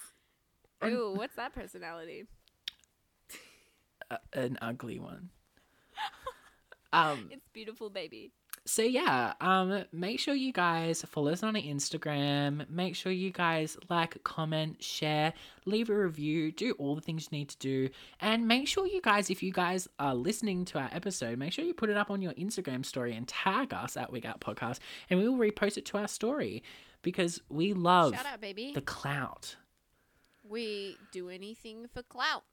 Ooh, what's that personality? Uh, an ugly one. Um It's beautiful, baby. So yeah, um make sure you guys follow us on Instagram. Make sure you guys like, comment, share, leave a review, do all the things you need to do. And make sure you guys if you guys are listening to our episode, make sure you put it up on your Instagram story and tag us at Wig Out Podcast and we will repost it to our story because we love Shout out, baby. the clout. We do anything for clout.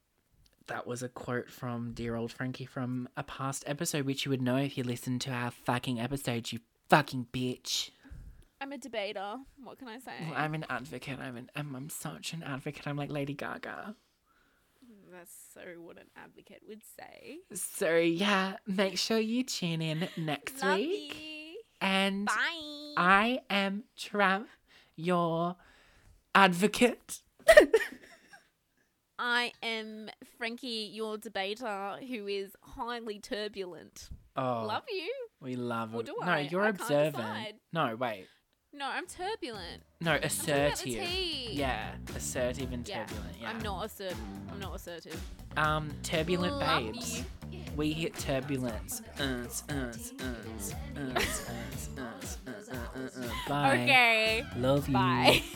That was a quote from dear old Frankie from a past episode, which you would know if you listened to our fucking episode, you fucking bitch. I'm a debater. What can I say? Well, I'm an advocate. I'm an I'm, I'm such an advocate. I'm like Lady Gaga. That's so what an advocate would say. So yeah, make sure you tune in next Love week. you. And Bye. I am Trav, your advocate. I am Frankie, your debater, who is highly turbulent. Oh, Love you. we love Or it. do No, I? you're I observant. No, wait. No, I'm turbulent. No, I'm about the assertive. Yeah, assertive and Yeah. turbulent. Yeah. I'm not assertive. I'm not assertive. Um, turbulent Love babes. you. We hit turbulence. Okay. Love you. Bye.